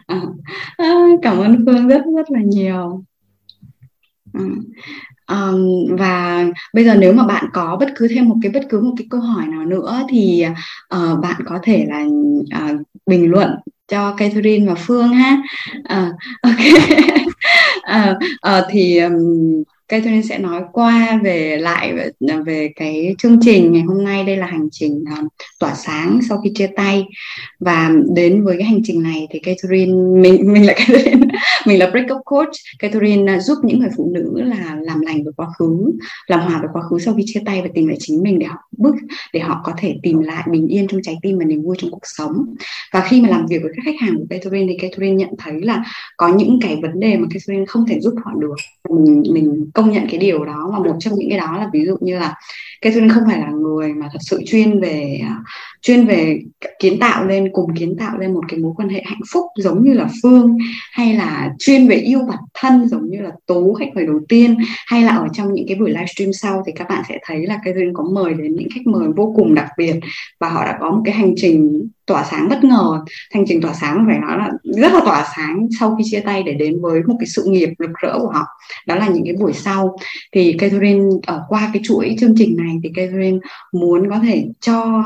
À, cảm ơn phương rất rất là nhiều. Ờ. Um, và bây giờ nếu mà bạn có bất cứ thêm một cái bất cứ một cái câu hỏi nào nữa thì uh, bạn có thể là uh, bình luận cho Catherine và Phương ha. Uh, ok. uh, uh, thì um, Catherine sẽ nói qua về lại về, về cái chương trình ngày hôm nay. Đây là hành trình uh, tỏa sáng sau khi chia tay. Và đến với cái hành trình này thì Catherine mình mình là Catherine mình là breakup coach. Catherine uh, giúp những người phụ nữ là làm lành với quá khứ làm hòa với quá khứ sau khi chia tay và tìm lại chính mình để họ bước để họ có thể tìm lại bình yên trong trái tim và niềm vui trong cuộc sống. Và khi mà làm việc với các khách hàng của Catherine thì Catherine nhận thấy là có những cái vấn đề mà Catherine không thể giúp họ được. Mình, mình công nhận cái điều đó. Và một trong những cái đó là ví dụ như là Catherine không phải là người mà thật sự chuyên về uh, chuyên về kiến tạo lên, cùng kiến tạo lên một cái mối quan hệ hạnh phúc giống như là Phương, hay là chuyên về yêu bản thân giống như là Tú, khách mời đầu tiên, hay là ở trong những cái buổi livestream sau thì các bạn sẽ thấy là Catherine có mời đến những khách mời vô cùng đặc biệt và họ đã có một cái hành trình tỏa sáng bất ngờ. Hành trình tỏa sáng phải nói là rất là tỏa sáng sau khi chia tay để đến với một cái sự nghiệp rực rỡ của họ. Đó là những cái buổi sau. Thì Catherine ở qua cái chuỗi chương trình này thì Catherine muốn có thể cho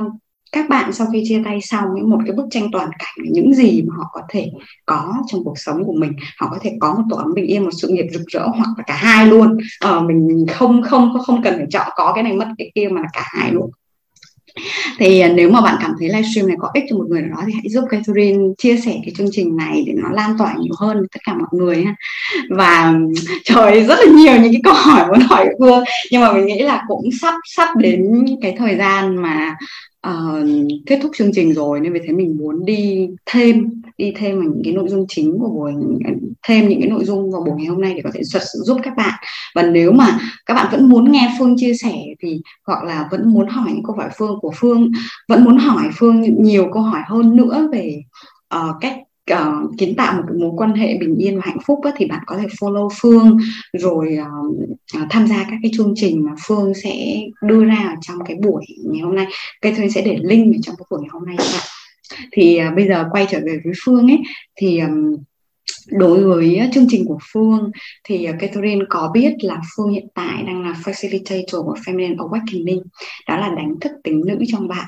các bạn sau khi chia tay xong một cái bức tranh toàn cảnh những gì mà họ có thể có trong cuộc sống của mình. Họ có thể có một tổ ấm bình yên một sự nghiệp rực rỡ hoặc là cả hai luôn. Ờ, mình không không không cần phải chọn có cái này mất cái kia mà là cả hai luôn. Thì nếu mà bạn cảm thấy livestream này có ích cho một người nào đó thì hãy giúp Catherine chia sẻ cái chương trình này để nó lan tỏa nhiều hơn tất cả mọi người ha. Và trời rất là nhiều những cái câu hỏi muốn hỏi Phương nhưng mà mình nghĩ là cũng sắp sắp đến cái thời gian mà uh, kết thúc chương trình rồi nên vì thế mình muốn đi thêm đi thêm vào những cái nội dung chính của buổi thêm những cái nội dung vào buổi ngày hôm nay để có thể thật sự giúp các bạn. Và nếu mà các bạn vẫn muốn nghe Phương chia sẻ thì hoặc là vẫn muốn hỏi những câu hỏi Phương của Phương vẫn muốn hỏi Phương nhiều câu hỏi hơn nữa về uh, cách uh, kiến tạo một mối quan hệ bình yên và hạnh phúc á, thì bạn có thể follow Phương rồi uh, tham gia các cái chương trình mà Phương sẽ đưa ra ở trong cái buổi ngày hôm nay. Cây Thuê sẽ để link ở trong cái buổi ngày hôm nay cho bạn. Thì uh, bây giờ quay trở về với Phương ấy thì um, đối với ờ, chương trình của Phương thì ờ, Catherine có biết là Phương hiện tại đang là facilitator của Feminine Awakening đó là đánh thức tính nữ trong bạn.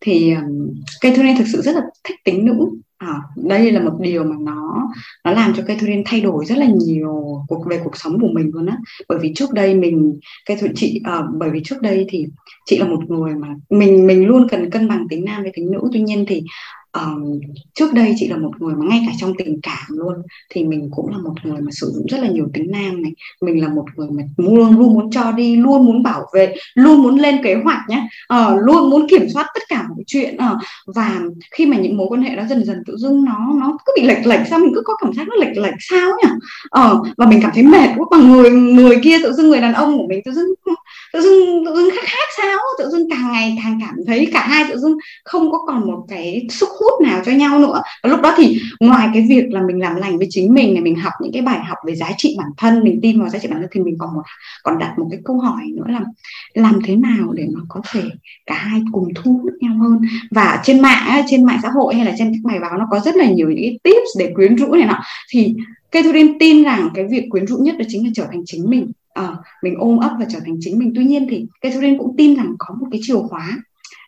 Thì um, Catherine thực sự rất là thích tính nữ. À, đây là một điều mà nó nó làm cho Catherine thay đổi rất là nhiều cuộc về cuộc sống của mình luôn á. Bởi vì trước đây mình Catherine chị à, bởi vì trước đây thì chị là một người mà mình mình luôn cần cân bằng tính nam với tính nữ. Tuy nhiên thì um, trước đây chị là một người mà ngay cả trong tình cảm luôn thì mình cũng là một người mà sử dụng rất là nhiều tính nam này. Mình là một người mà luôn luôn muốn cho đi luôn muốn bảo vệ luôn muốn lên kế hoạch nhé uh, ờ, luôn muốn kiểm soát tất cả mọi chuyện uh, và khi mà những mối quan hệ đó dần dần tự dưng nó nó cứ bị lệch lệch sao mình cứ có cảm giác nó lệch lệch sao nhỉ? Uh, và mình cảm thấy mệt quá mà người người kia tự dưng người đàn ông của mình tự dưng tự dưng tự dưng khác khác sao? Tự dưng càng ngày càng cảm thấy cả hai tự dưng không có còn một cái sức hút nào cho nhau nữa. Và lúc đó thì ngoài cái việc là mình làm lành với chính mình này, mình học những cái bài học về giá trị bản thân, mình tin vào giá trị bản thân, thì mình còn một, còn đặt một cái câu hỏi nữa là làm thế nào để mà có thể cả hai cùng thu hút nhau hơn? Và trên mạng trên mạng xã hội hay là trên các bài báo nó có rất là nhiều những cái tips để quyến rũ này nọ. Thì Catherine tin rằng cái việc quyến rũ nhất đó chính là trở thành chính mình à, mình ôm ấp và trở thành chính mình. Tuy nhiên thì Catherine cũng tin rằng có một cái chìa khóa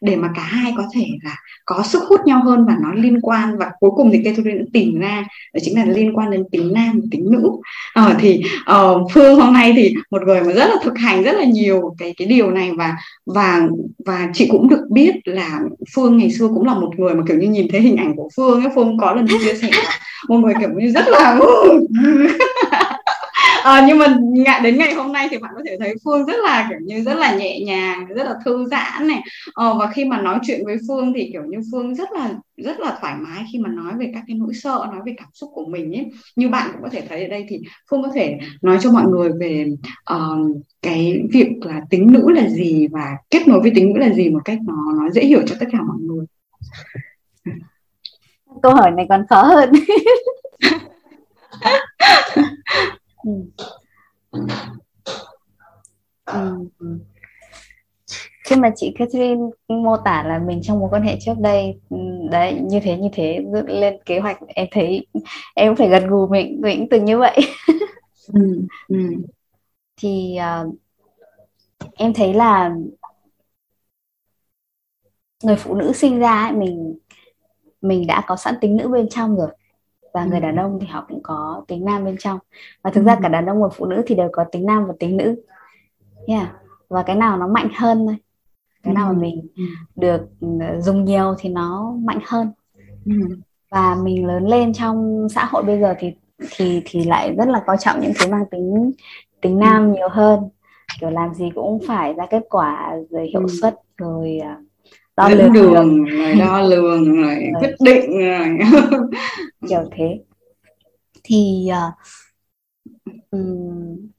để mà cả hai có thể là có sức hút nhau hơn và nó liên quan và cuối cùng thì Catherine đã tìm ra đó chính là liên quan đến tính nam và tính nữ. À, thì uh, Phương hôm nay thì một người mà rất là thực hành rất là nhiều cái cái điều này và và và chị cũng được biết là Phương ngày xưa cũng là một người mà kiểu như nhìn thấy hình ảnh của Phương ấy Phương có lần chia sẻ một người kiểu như rất là ừ. à, nhưng mà ngại đến ngày hôm nay thì bạn có thể thấy phương rất là kiểu như rất là nhẹ nhàng rất là thư giãn này. À, và khi mà nói chuyện với phương thì kiểu như phương rất là rất là thoải mái khi mà nói về các cái nỗi sợ nói về cảm xúc của mình ấy. Như bạn cũng có thể thấy ở đây thì phương có thể nói cho mọi người về uh, cái việc là tính nữ là gì và kết nối với tính nữ là gì một cách nó nó dễ hiểu cho tất cả mọi người. Câu hỏi này còn khó hơn Ừ. Ừ. khi mà chị Catherine mô tả là mình trong mối quan hệ trước đây ừ, đấy như thế như thế lên kế hoạch em thấy em phải gần gù mình mình cũng từng như vậy ừ. Ừ. thì uh, em thấy là người phụ nữ sinh ra ấy, mình mình đã có sẵn tính nữ bên trong rồi và người đàn ông thì họ cũng có tính nam bên trong. Và thực ra cả đàn ông và phụ nữ thì đều có tính nam và tính nữ. Yeah. và cái nào nó mạnh hơn thôi. Cái nào mà mình được ừ, dùng nhiều thì nó mạnh hơn. Và mình lớn lên trong xã hội bây giờ thì thì thì lại rất là coi trọng những thứ mang tính tính nam nhiều hơn. Kiểu làm gì cũng phải ra kết quả rồi hiệu suất rồi à, đo lường đường rồi đo lường rồi quyết định rồi kiểu thế. Thì uh, um,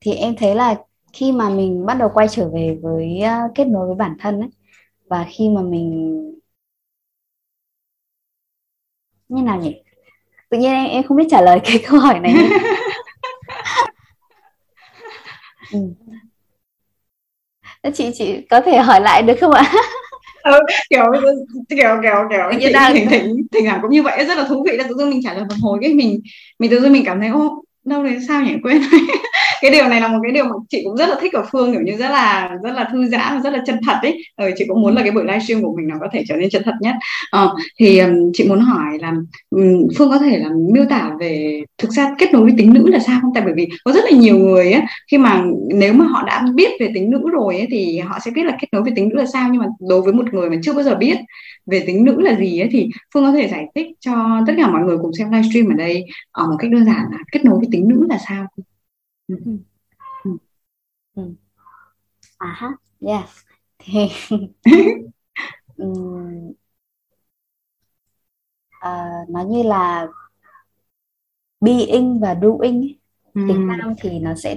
thì em thấy là khi mà mình bắt đầu quay trở về với uh, kết nối với bản thân ấy và khi mà mình như nào nhỉ? Tự nhiên em, em không biết trả lời cái câu hỏi này. Ừ. chị chị có thể hỏi lại được không ạ? Ừ, kiểu kiểu kiểu kiểu như đang thỉnh thỉnh thỉnh thoảng cũng như vậy rất là thú vị. Là tự dưng mình trả lời một hồi cái mình mình tự dưng mình cảm thấy ô đâu đấy sao nhỉ? Quên cái điều này là một cái điều mà chị cũng rất là thích ở phương kiểu như rất là rất là thư giãn rất là chân thật ấy. Ừ, chị cũng muốn là cái buổi livestream của mình nó có thể trở nên chân thật nhất. Ờ, thì um, chị muốn hỏi là um, phương có thể là miêu tả về thực ra kết nối với tính nữ là sao không? Tại bởi vì có rất là nhiều người ấy khi mà nếu mà họ đã biết về tính nữ rồi ấy, thì họ sẽ biết là kết nối với tính nữ là sao. Nhưng mà đối với một người mà chưa bao giờ biết về tính nữ là gì ấy thì phương có thể giải thích cho tất cả mọi người cùng xem livestream ở đây ở một cách đơn giản là kết nối với tính nữ là sao ừ. Ừ. Ừ. à ha yeah thì um, uh, nó như là being và doing ừ. tính nam thì nó sẽ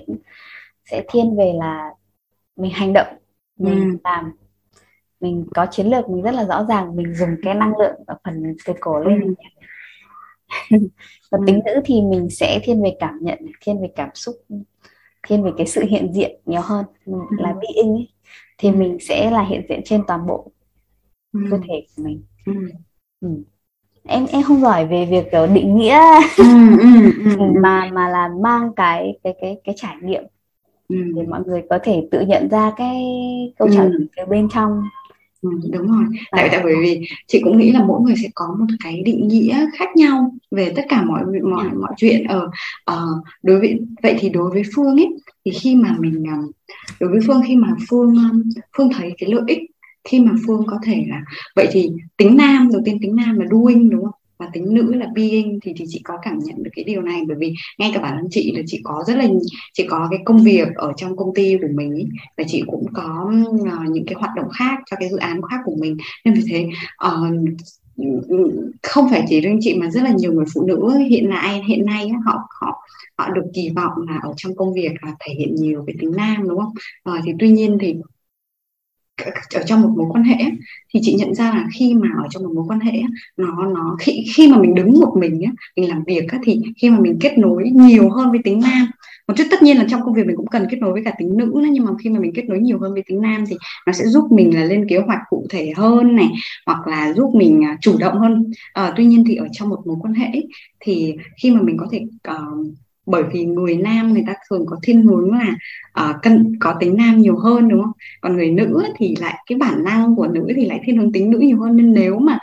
sẽ thiên về là mình hành động mình ừ. làm mình có chiến lược mình rất là rõ ràng mình dùng cái năng lượng ở phần từ cổ lên ừ. Và tính nữ thì mình sẽ thiên về cảm nhận thiên về cảm xúc thiên về cái sự hiện diện nhiều hơn. Là being ấy thì mình sẽ là hiện diện trên toàn bộ cơ thể của mình. Ừ. em em không giỏi về việc kiểu định nghĩa. Mà mà là mang cái cái cái cái trải nghiệm để mọi người có thể tự nhận ra cái câu trả lời từ bên trong Ừ, đúng rồi. Tại tại bởi vì chị cũng nghĩ là mỗi người sẽ có một cái định nghĩa khác nhau về tất cả mọi mọi dạ. mọi chuyện. Ở uh, đối với vậy thì đối với phương ấy thì khi mà mình uh, đối với phương khi mà phương um, phương thấy cái lợi ích khi mà phương có thể là vậy thì tính nam đầu tiên tính nam là doing đúng không và tính nữ là being thì thì chị có cảm nhận được cái điều này bởi vì ngay cả bản thân chị là chị có rất là chị có cái công việc ở trong công ty của mình ý, và chị cũng có uh, những cái hoạt động khác cho cái dự án khác của mình nên vì thế uh, không phải chỉ riêng chị mà rất là nhiều người phụ nữ hiện nay hiện nay họ họ họ được kỳ vọng là ở trong công việc là thể hiện nhiều cái tính nam đúng không? À, thì tuy nhiên thì ở trong một mối quan hệ thì chị nhận ra là khi mà ở trong một mối quan hệ nó nó khi khi mà mình đứng một mình á mình làm việc thì khi mà mình kết nối nhiều hơn với tính nam một chút tất nhiên là trong công việc mình cũng cần kết nối với cả tính nữ nữa, nhưng mà khi mà mình kết nối nhiều hơn với tính nam thì nó sẽ giúp mình là lên kế hoạch cụ thể hơn này hoặc là giúp mình à, chủ động hơn. À, tuy nhiên thì ở trong một mối quan hệ thì khi mà mình có thể uh, bởi vì người nam người ta thường có thiên hướng là uh, cân có tính nam nhiều hơn đúng không? Còn người nữ thì lại cái bản năng của nữ thì lại thiên hướng tính nữ nhiều hơn. Nên nếu mà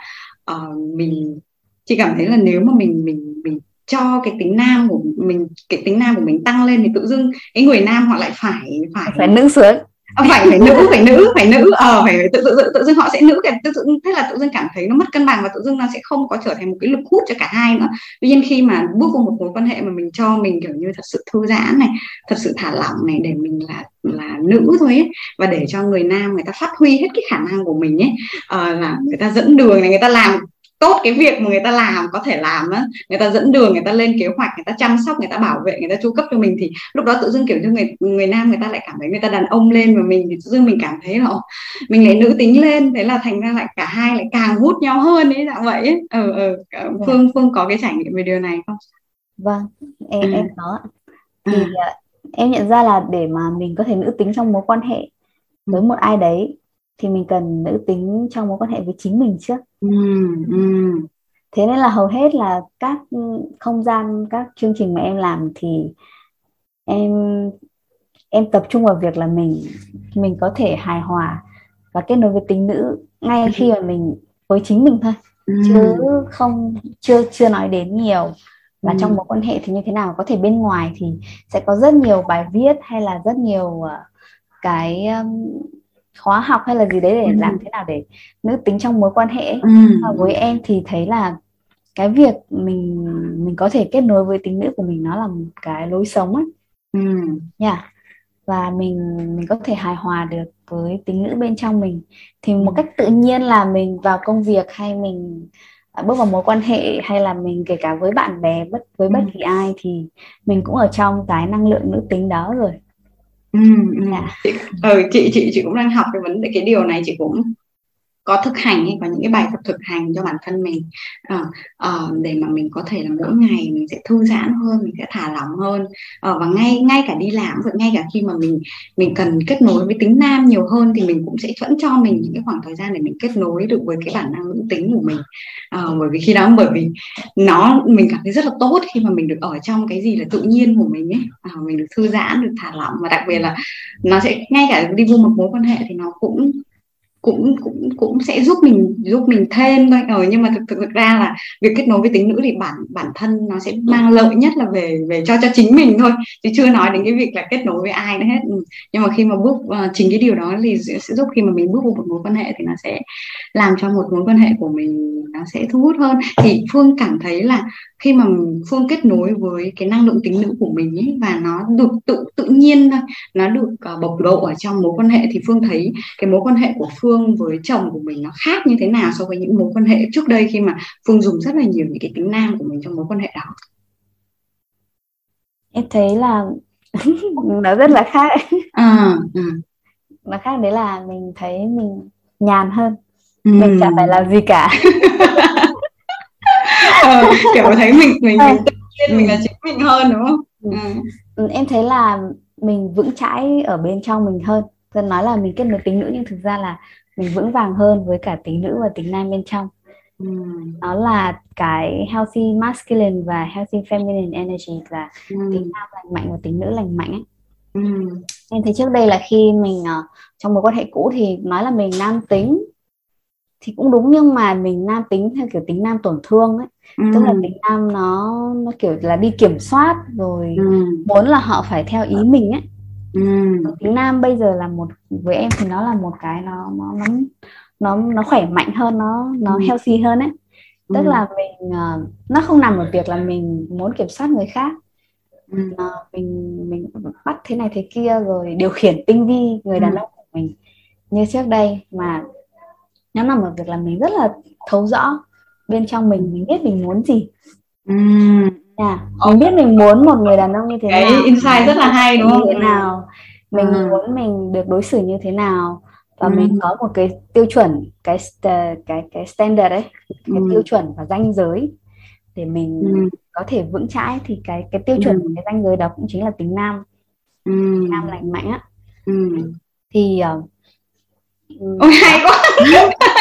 uh, mình chị cảm thấy là nếu mà mình mình mình cho cái tính nam của mình cái tính nam của mình tăng lên thì tự dưng cái người nam họ lại phải phải phải nữ sướng. Ờ, phải phải nữ phải nữ phải nữ. Ờ phải, phải tự, tự tự tự dưng họ sẽ nữ cái tự, dưng thế là tự dưng cảm thấy nó mất cân bằng và tự dưng nó sẽ không có trở thành một cái lực hút cho cả hai nữa. Tuy nhiên khi mà bước vào một mối quan hệ mà mình cho mình kiểu như thật sự thư giãn này thật sự thả lỏng này để mình là là nữ thôi ấy và để cho người nam người ta phát huy hết cái khả năng của mình ấy à, là người ta dẫn đường này người ta làm tốt cái việc mà người ta làm có thể làm á người ta dẫn đường người ta lên kế hoạch người ta chăm sóc người ta bảo vệ người ta chu cấp cho mình thì lúc đó tự dưng kiểu như người người nam người ta lại cảm thấy người ta đàn ông lên và mình thì tự dưng mình cảm thấy là mình lại nữ tính lên thế là thành ra lại cả hai lại càng hút nhau hơn ấy dạng vậy ấy. ừ, ừ. phương phương có cái trải nghiệm về điều này không vâng em ừ. em có thì à. em nhận ra là để mà mình có thể nữ tính trong mối quan hệ với một ai đấy thì mình cần nữ tính trong mối quan hệ với chính mình trước ừ, ừ. thế nên là hầu hết là các không gian các chương trình mà em làm thì em em tập trung vào việc là mình mình có thể hài hòa và kết nối với tính nữ ngay khi mà mình với chính mình thôi ừ. chứ không chưa chưa nói đến nhiều là ừ. trong mối quan hệ thì như thế nào có thể bên ngoài thì sẽ có rất nhiều bài viết hay là rất nhiều uh, cái khóa học hay là gì đấy để ừ. làm thế nào để nữ tính trong mối quan hệ ừ. với em thì thấy là cái việc mình mình có thể kết nối với tính nữ của mình nó là một cái lối sống ấy ừ. yeah. và mình mình có thể hài hòa được với tính nữ bên trong mình thì một cách tự nhiên là mình vào công việc hay mình à, bước vào mối quan hệ hay là mình kể cả với bạn bè bất với bất kỳ ai thì mình cũng ở trong cái năng lượng nữ tính đó rồi ừ, ừ. Chị, ừ, chị chị chị cũng đang học cái vấn đề cái điều này chị cũng có thực hành hay có những cái bài tập thực hành cho bản thân mình. À, à, để mà mình có thể là mỗi ngày mình sẽ thư giãn hơn mình sẽ thả lỏng hơn. À, và ngay ngay cả đi làm rồi ngay cả khi mà mình mình cần kết nối với tính nam nhiều hơn thì mình cũng sẽ vẫn cho mình những cái khoảng thời gian để mình kết nối được với cái bản năng nữ tính của mình. À, bởi vì khi đó bởi vì nó mình cảm thấy rất là tốt khi mà mình được ở trong cái gì là tự nhiên của mình ấy. À, mình được thư giãn được thả lỏng và đặc biệt là nó sẽ ngay cả đi vô một mối quan hệ thì nó cũng cũng cũng cũng sẽ giúp mình giúp mình thêm thôi. Ờ, nhưng mà thực, thực thực ra là việc kết nối với tính nữ thì bản bản thân nó sẽ mang lợi nhất là về về cho cho chính mình thôi. Chứ chưa nói đến cái việc là kết nối với ai nữa hết. Ừ. nhưng mà khi mà bước uh, chính cái điều đó thì sẽ giúp khi mà mình bước vào một mối quan hệ thì nó sẽ làm cho một mối quan hệ của mình nó sẽ thu hút hơn. Thì phương cảm thấy là khi mà phương kết nối với cái năng lượng tính nữ của mình ấy và nó được tự tự nhiên thôi nó được uh, bộc lộ ở trong mối quan hệ thì phương thấy cái mối quan hệ của phương với chồng của mình nó khác như thế nào so với những mối quan hệ trước đây khi mà phương dùng rất là nhiều những cái tính nam của mình trong mối quan hệ đó em thấy là nó rất là khác à, à. nó khác đấy là mình thấy mình nhàn hơn ừ. mình chẳng phải làm gì cả ờ, kiểu thấy mình mình mình tự nhiên mình là chính mình hơn đúng không ừ. Ừ. em thấy là mình vững chãi ở bên trong mình hơn tôi nói là mình kết nối tính nữ nhưng thực ra là mình vững vàng hơn với cả tính nữ và tính nam bên trong ừ. nó là cái healthy masculine và healthy feminine energy là ừ. tính nam lành mạnh và tính nữ lành mạnh ấy ừ. em thấy trước đây là khi mình uh, trong mối quan hệ cũ thì nói là mình nam tính thì cũng đúng nhưng mà mình nam tính theo kiểu tính nam tổn thương ấy ừ. tức là tính nam nó nó kiểu là đi kiểm soát rồi ừ. muốn là họ phải theo ý mình ấy ừ. tính nam bây giờ là một với em thì nó là một cái nó nó nó nó, nó khỏe mạnh hơn nó nó ừ. healthy hơn ấy tức ừ. là mình uh, nó không nằm ở việc là mình muốn kiểm soát người khác ừ. uh, mình mình bắt thế này thế kia rồi điều khiển tinh vi người đàn ông của mình như trước đây mà nó nằm ở việc là mình rất là thấu rõ bên trong mình mình biết mình muốn gì mm. yeah. mình biết mình muốn một người đàn ông như thế cái nào insight rất là hay đúng không như thế nào mình ừ. muốn mình được đối xử như thế nào và ừ. mình có một cái tiêu chuẩn cái cái cái standard ấy cái ừ. tiêu chuẩn và danh giới để mình ừ. có thể vững chãi thì cái cái tiêu chuẩn ừ. cái danh giới đó cũng chính là tính nam ừ. nam lành mạnh á ừ. thì uh, ôi hay quá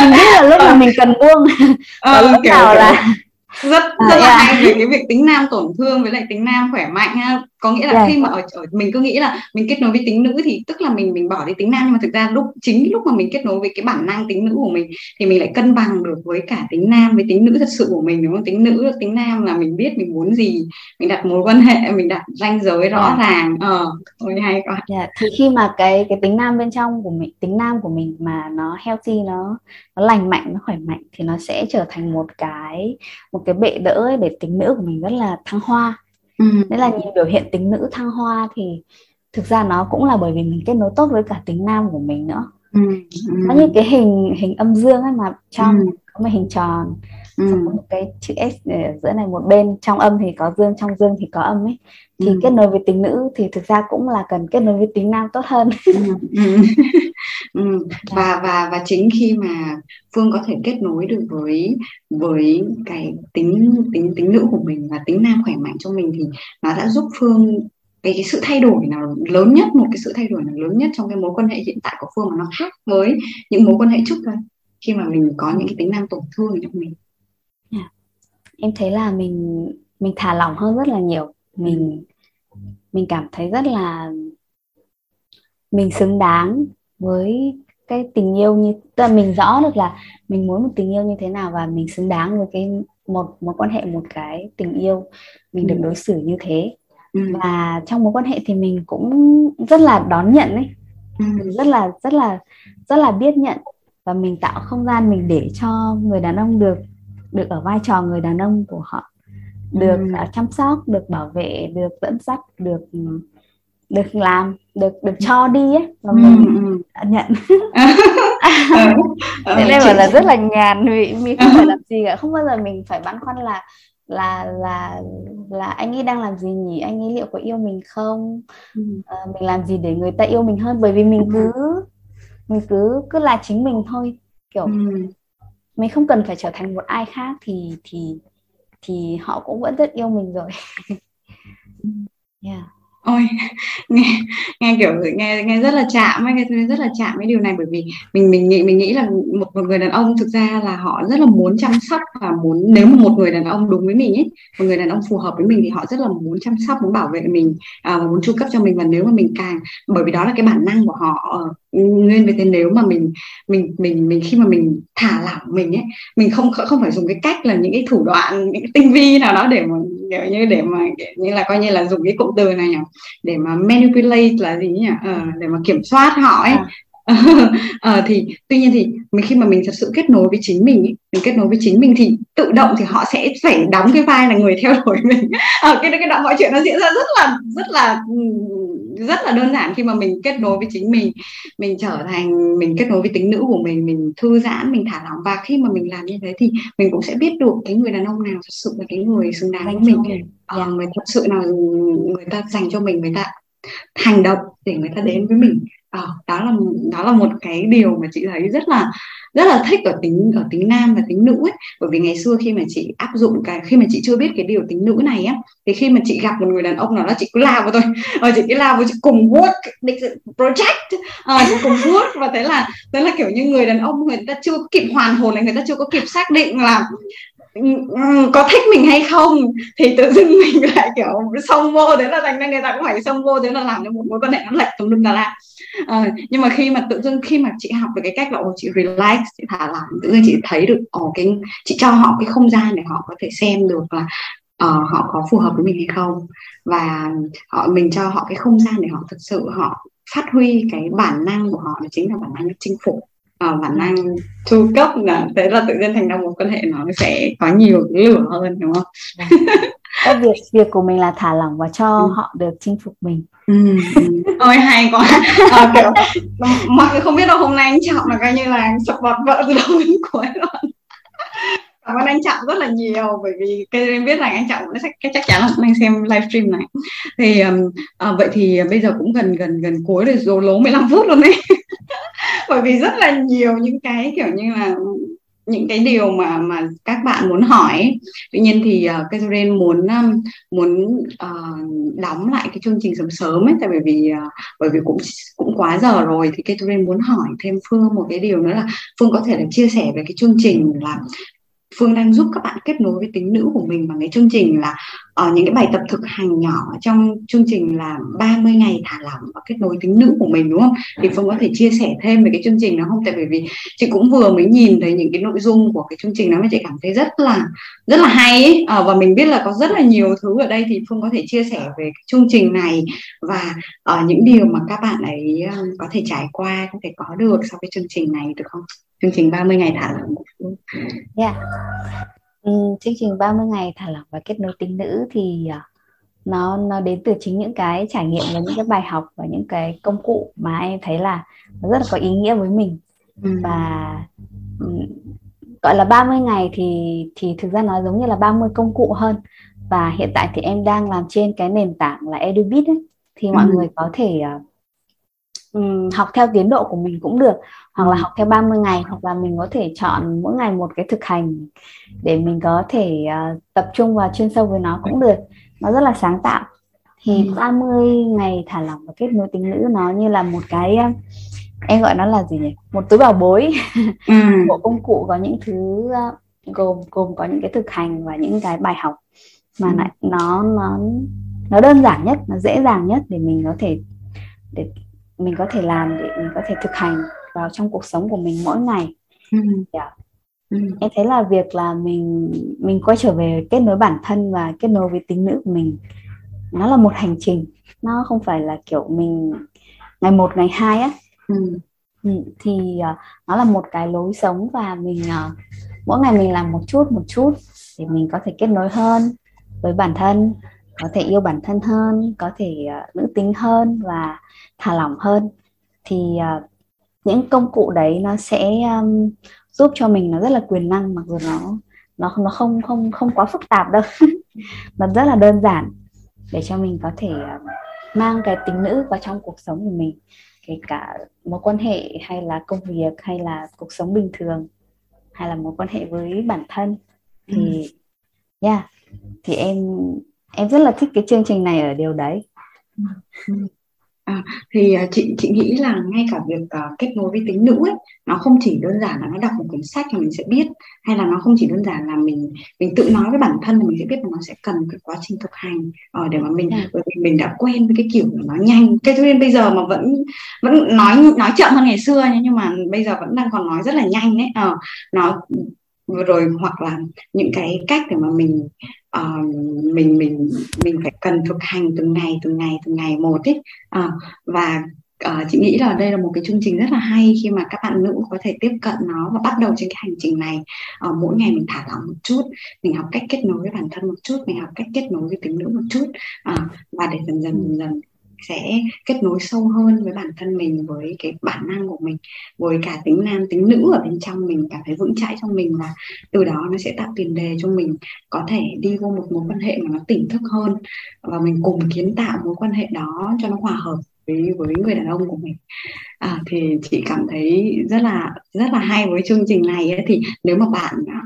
mình biết là lúc mà mình cần buông ờ, lúc kiểu, nào kiểu. là rất rất à, là yeah. hay về cái việc tính nam tổn thương với lại tính nam khỏe mạnh ha có nghĩa là yeah. khi mà ở, ở mình cứ nghĩ là mình kết nối với tính nữ thì tức là mình mình bỏ đi tính nam nhưng mà thực ra lúc chính lúc mà mình kết nối với cái bản năng tính nữ của mình thì mình lại cân bằng được với cả tính nam với tính nữ thật sự của mình đúng không tính nữ tính nam là mình biết mình muốn gì mình đặt mối quan hệ mình đặt ranh giới rõ yeah. ràng ờ ôi hay quá yeah. thì khi mà cái cái tính nam bên trong của mình tính nam của mình mà nó healthy nó nó lành mạnh nó khỏe mạnh thì nó sẽ trở thành một cái một cái bệ đỡ để tính nữ của mình rất là thăng hoa ừ. nên là nhìn biểu hiện tính nữ thăng hoa thì thực ra nó cũng là bởi vì mình kết nối tốt với cả tính nam của mình nữa ừ. Ừ. nó như cái hình hình âm dương ấy mà trong ừ. có một hình tròn ừ. một cái chữ S ở giữa này một bên trong âm thì có dương trong dương thì có âm ấy thì ừ. kết nối với tính nữ thì thực ra cũng là cần kết nối với tính nam tốt hơn ừ. Ừ. ừ. và và và chính khi mà phương có thể kết nối được với với cái tính tính tính nữ của mình và tính nam khỏe mạnh cho mình thì nó đã giúp phương cái, cái sự thay đổi nào lớn nhất một cái sự thay đổi nào lớn nhất trong cái mối quan hệ hiện tại của phương mà nó khác với những mối quan hệ trước đây khi mà mình có những cái tính năng tổn thương trong mình. Em thấy là mình mình thả lỏng hơn rất là nhiều mình mình cảm thấy rất là mình xứng đáng với cái tình yêu như tức là mình rõ được là mình muốn một tình yêu như thế nào và mình xứng đáng với cái một mối quan hệ một cái tình yêu mình được ừ. đối xử như thế ừ. và trong mối quan hệ thì mình cũng rất là đón nhận ấy ừ. rất là rất là rất là biết nhận và mình tạo không gian mình để cho người đàn ông được được ở vai trò người đàn ông của họ được ừ. uh, chăm sóc được bảo vệ được dẫn dắt được được làm được được cho đi ấy và ừ, mình ừ. nhận. Thế nên bảo là rất là nhàn vì mình không phải làm gì cả. Không bao giờ mình phải băn khoăn là là là là anh ấy đang làm gì nhỉ? Anh ấy liệu có yêu mình không? Ừ. à, mình làm gì để người ta yêu mình hơn? Bởi vì mình cứ mình cứ cứ là chính mình thôi. Kiểu ừ mình không cần phải trở thành một ai khác thì thì thì họ cũng vẫn rất yêu mình rồi. Yeah. Ôi nghe nghe kiểu nghe nghe rất là chạm nghe rất là chạm cái điều này bởi vì mình mình nghĩ mình nghĩ là một một người đàn ông thực ra là họ rất là muốn chăm sóc và muốn nếu mà một người đàn ông đúng với mình ấy một người đàn ông phù hợp với mình thì họ rất là muốn chăm sóc muốn bảo vệ mình à, và muốn chu cấp cho mình và nếu mà mình càng bởi vì đó là cái bản năng của họ ờ, nên vì thế nếu mà mình mình mình mình khi mà mình thả lỏng mình ấy mình không không phải dùng cái cách là những cái thủ đoạn những cái tinh vi nào đó để mà kiểu như để mà như là coi như là dùng cái cụm từ này nhỉ? Để mà manipulate là gì nhỉ? Ờ, để mà kiểm soát họ ấy. À. à, thì tuy nhiên thì mình khi mà mình thật sự kết nối với chính mình ý, mình kết nối với chính mình thì tự động thì họ sẽ phải đóng cái vai là người theo đuổi mình. À, cái cái đoạn mọi chuyện nó diễn ra rất là rất là rất là đơn giản khi mà mình kết nối với chính mình. Mình trở thành mình kết nối với tính nữ của mình mình thư giãn mình thả lỏng. Và khi mà mình làm như thế thì mình cũng sẽ biết được cái người đàn ông nào thật sự là cái người xứng đáng với mình, mình. À, người thật sự nào người ta dành cho mình người ta hành động để người ta đến với mình. À, đó là đó là một cái điều mà chị thấy rất là rất là thích ở tính ở tính nam và tính nữ ấy. Bởi vì ngày xưa khi mà chị áp dụng cái khi mà chị chưa biết cái điều tính nữ này á thì khi mà chị gặp một người đàn ông nào đó chị cứ lao vào thôi. Rồi chị cứ lao vào chị cùng work project. À, chị cùng work và thế là thế là kiểu như người đàn ông người ta chưa kịp hoàn hồn này người ta chưa có kịp xác định là Ừ, có thích mình hay không? Thì tự dưng mình lại kiểu xông vô thế là thành ra người ta cũng phải xông vô thế là làm cho một mối quan hệ nó lệch tùm lum là la. À, nhưng mà khi mà tự dưng khi mà chị học được cái cách là chị relax chị thả lỏng tự dưng chị thấy được ồ cái chị cho họ cái không gian để họ có thể xem được là uh, họ có phù hợp với mình hay không? Và họ mình cho họ cái không gian để họ thực sự họ phát huy cái bản năng của họ đó chính là bản năng chinh phục uh, bản năng chu cấp là thế là tự nhiên thành ra một quan hệ nó sẽ có nhiều lửa hơn đúng không? Cái việc việc của mình là thả lỏng và cho ừ. họ được chinh phục mình. Ừ. ôi hay quá. À, kiểu mọi người không biết đâu hôm nay anh trọng là coi như là sập bọt vợ từ đầu đến cuối luôn cảm ơn anh trọng rất là nhiều bởi vì cái em biết rằng anh trọng sẽ cái chắc chắn là anh xem livestream này. Thì um, à, vậy thì bây giờ cũng gần gần gần cuối rồi rồi lố 15 phút luôn đấy. Bởi vì rất là nhiều những cái kiểu như là những cái điều mà mà các bạn muốn hỏi. Tuy nhiên thì ờ, uh, Catherine muốn um, muốn uh, đóng lại cái chương trình sớm sớm ấy tại bởi vì uh, bởi vì cũng cũng quá giờ rồi thì Catherine muốn hỏi thêm Phương một cái điều nữa là Phương có thể là chia sẻ về cái chương trình là Phương đang giúp các bạn kết nối với tính nữ của mình bằng cái chương trình là uh, những cái bài tập thực hành nhỏ trong chương trình là 30 ngày thả lỏng và kết nối tính nữ của mình đúng không? Thì Phương có thể chia sẻ thêm về cái chương trình đó không? Tại bởi vì chị cũng vừa mới nhìn thấy những cái nội dung của cái chương trình đó mà chị cảm thấy rất là rất là hay ấy. Uh, và mình biết là có rất là nhiều thứ ở đây thì Phương có thể chia sẻ về cái chương trình này và uh, những điều mà các bạn ấy uh, có thể trải qua có thể có được sau cái chương trình này được không? chương trình 30 ngày thả lỏng. Yeah. Ừ, chương trình 30 ngày thả lỏng và kết nối tính nữ thì uh, nó nó đến từ chính những cái trải nghiệm và những cái bài học và những cái công cụ mà em thấy là nó rất là có ý nghĩa với mình ừ. và um, gọi là 30 ngày thì thì thực ra nó giống như là 30 công cụ hơn và hiện tại thì em đang làm trên cái nền tảng là EduBit ấy, thì mọi ừ. người có thể uh, học theo tiến độ của mình cũng được hoặc là học theo 30 ngày hoặc là mình có thể chọn mỗi ngày một cái thực hành để mình có thể uh, tập trung và chuyên sâu với nó cũng được. Nó rất là sáng tạo. Thì 30 ngày thả lỏng và kết nối tính nữ nó như là một cái uh, em gọi nó là gì nhỉ? Một túi bảo bối. Ừ. bộ công cụ có những thứ uh, gồm gồm có những cái thực hành và những cái bài học mà ừ. lại nó nó nó đơn giản nhất nó dễ dàng nhất để mình có thể để mình có thể làm để mình có thể thực hành vào trong cuộc sống của mình mỗi ngày ừ. yeah. Ừ. em thấy là việc là mình mình quay trở về kết nối bản thân và kết nối với tính nữ của mình nó là một hành trình nó không phải là kiểu mình ngày một ngày hai á ừ. Ừ, thì uh, nó là một cái lối sống và mình uh, mỗi ngày mình làm một chút một chút để mình có thể kết nối hơn với bản thân có thể yêu bản thân hơn có thể uh, nữ tính hơn và thả lỏng hơn thì uh, những công cụ đấy nó sẽ um, giúp cho mình nó rất là quyền năng mặc dù nó nó nó không không không quá phức tạp đâu nó rất là đơn giản để cho mình có thể uh, mang cái tính nữ vào trong cuộc sống của mình kể cả mối quan hệ hay là công việc hay là cuộc sống bình thường hay là mối quan hệ với bản thân thì ừ. yeah thì em em rất là thích cái chương trình này ở điều đấy ừ. À, thì à, chị chị nghĩ là ngay cả việc uh, kết nối với tính nữ ấy nó không chỉ đơn giản là nó đọc một cuốn sách là mình sẽ biết hay là nó không chỉ đơn giản là mình mình tự nói với bản thân là mình sẽ biết mà nó sẽ cần cái quá trình thực hành uh, để mà mình. Dạ. bởi vì mình đã quen với cái kiểu nó nhanh cái cho nên bây giờ mà vẫn vẫn nói nói chậm hơn ngày xưa nhưng mà bây giờ vẫn đang còn nói rất là nhanh đấy uh, nó rồi hoặc là những cái cách để mà mình uh, mình mình mình phải cần thực hành từng ngày từng ngày từng ngày một ấy uh, ờ, và uh, chị nghĩ là đây là một cái chương trình rất là hay khi mà các bạn nữ có thể tiếp cận nó và bắt đầu trên cái hành trình này. Uh, mỗi ngày mình thả lỏng một chút mình học cách kết nối với bản thân một chút mình học cách kết nối với tính nữ một chút. Uh, và để dần dần dần dần sẽ kết nối sâu hơn với bản thân mình với cái bản năng của mình với cả tính nam tính nữ ở bên trong mình cảm thấy vững chãi trong mình và từ đó nó sẽ tạo tiền đề cho mình có thể đi vô một mối quan hệ mà nó tỉnh thức hơn và mình cùng kiến tạo mối quan hệ đó cho nó hòa hợp với với người đàn ông của mình. À, thì chị cảm thấy rất là rất là hay với chương trình này ấy, thì nếu mà bạn à,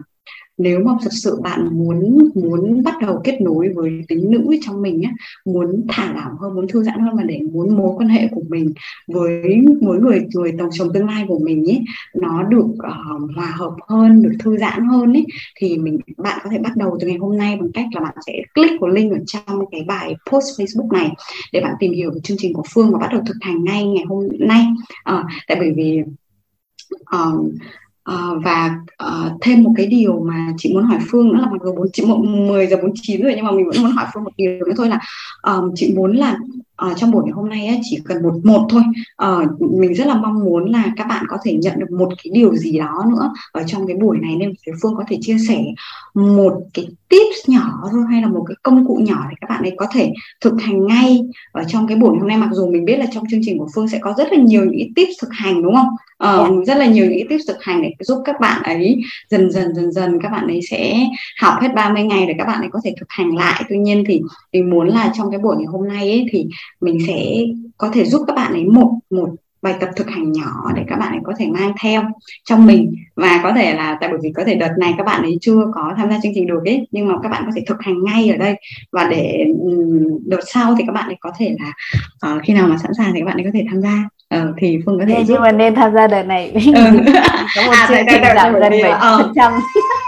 nếu mà thật sự bạn muốn muốn bắt đầu kết nối với tính nữ trong mình á muốn thả lỏng hơn muốn thư giãn hơn mà để muốn mối quan hệ của mình với với người người chồng chồng tương lai của mình ấy nó được uh, hòa hợp hơn được thư giãn hơn ấy thì mình bạn có thể bắt đầu từ ngày hôm nay bằng cách là bạn sẽ click vào link ở trong cái bài post Facebook này để bạn tìm hiểu về chương trình của Phương và bắt đầu thực hành ngay ngày hôm nay. Uh, tại bởi vì uh, Uh, và uh, thêm một cái điều mà chị muốn hỏi Phương nữa là mặc dù bốn chị 10 giờ 49 rồi nhưng mà mình vẫn muốn hỏi Phương một điều nữa thôi là um, chị muốn là uh, trong buổi ngày hôm nay ấy, chỉ cần một một thôi. Uh, mình rất là mong muốn là các bạn có thể nhận được một cái điều gì đó nữa ở trong cái buổi này nên phía Phương có thể chia sẻ một cái tips nhỏ thôi hay là một cái công cụ nhỏ để các bạn ấy có thể thực hành ngay ở trong cái buổi hôm nay. Mặc dù mình biết là trong chương trình của Phương sẽ có rất là nhiều những tips thực hành đúng không? Uh, rất là nhiều những tips thực hành để giúp các bạn ấy dần dần dần dần các bạn ấy sẽ học hết 30 ngày để các bạn ấy có thể thực hành lại. Tuy nhiên thì mình muốn là trong cái buổi ngày hôm nay ấy, thì mình sẽ có thể giúp các bạn ấy một một bài tập thực hành nhỏ để các bạn ấy có thể mang theo trong mình. Và có thể là tại bởi vì có thể đợt này các bạn ấy chưa có tham gia chương trình được ấy nhưng mà các bạn có thể thực hành ngay ở đây. Và để đợt sau thì các bạn ấy có thể là uh, khi nào mà sẵn sàng thì các bạn ấy có thể tham gia. Uh, thì phương có thể nhưng mà nên tham gia đợt này. Ừ. có một à, chương trình giảm gần bảy phần trăm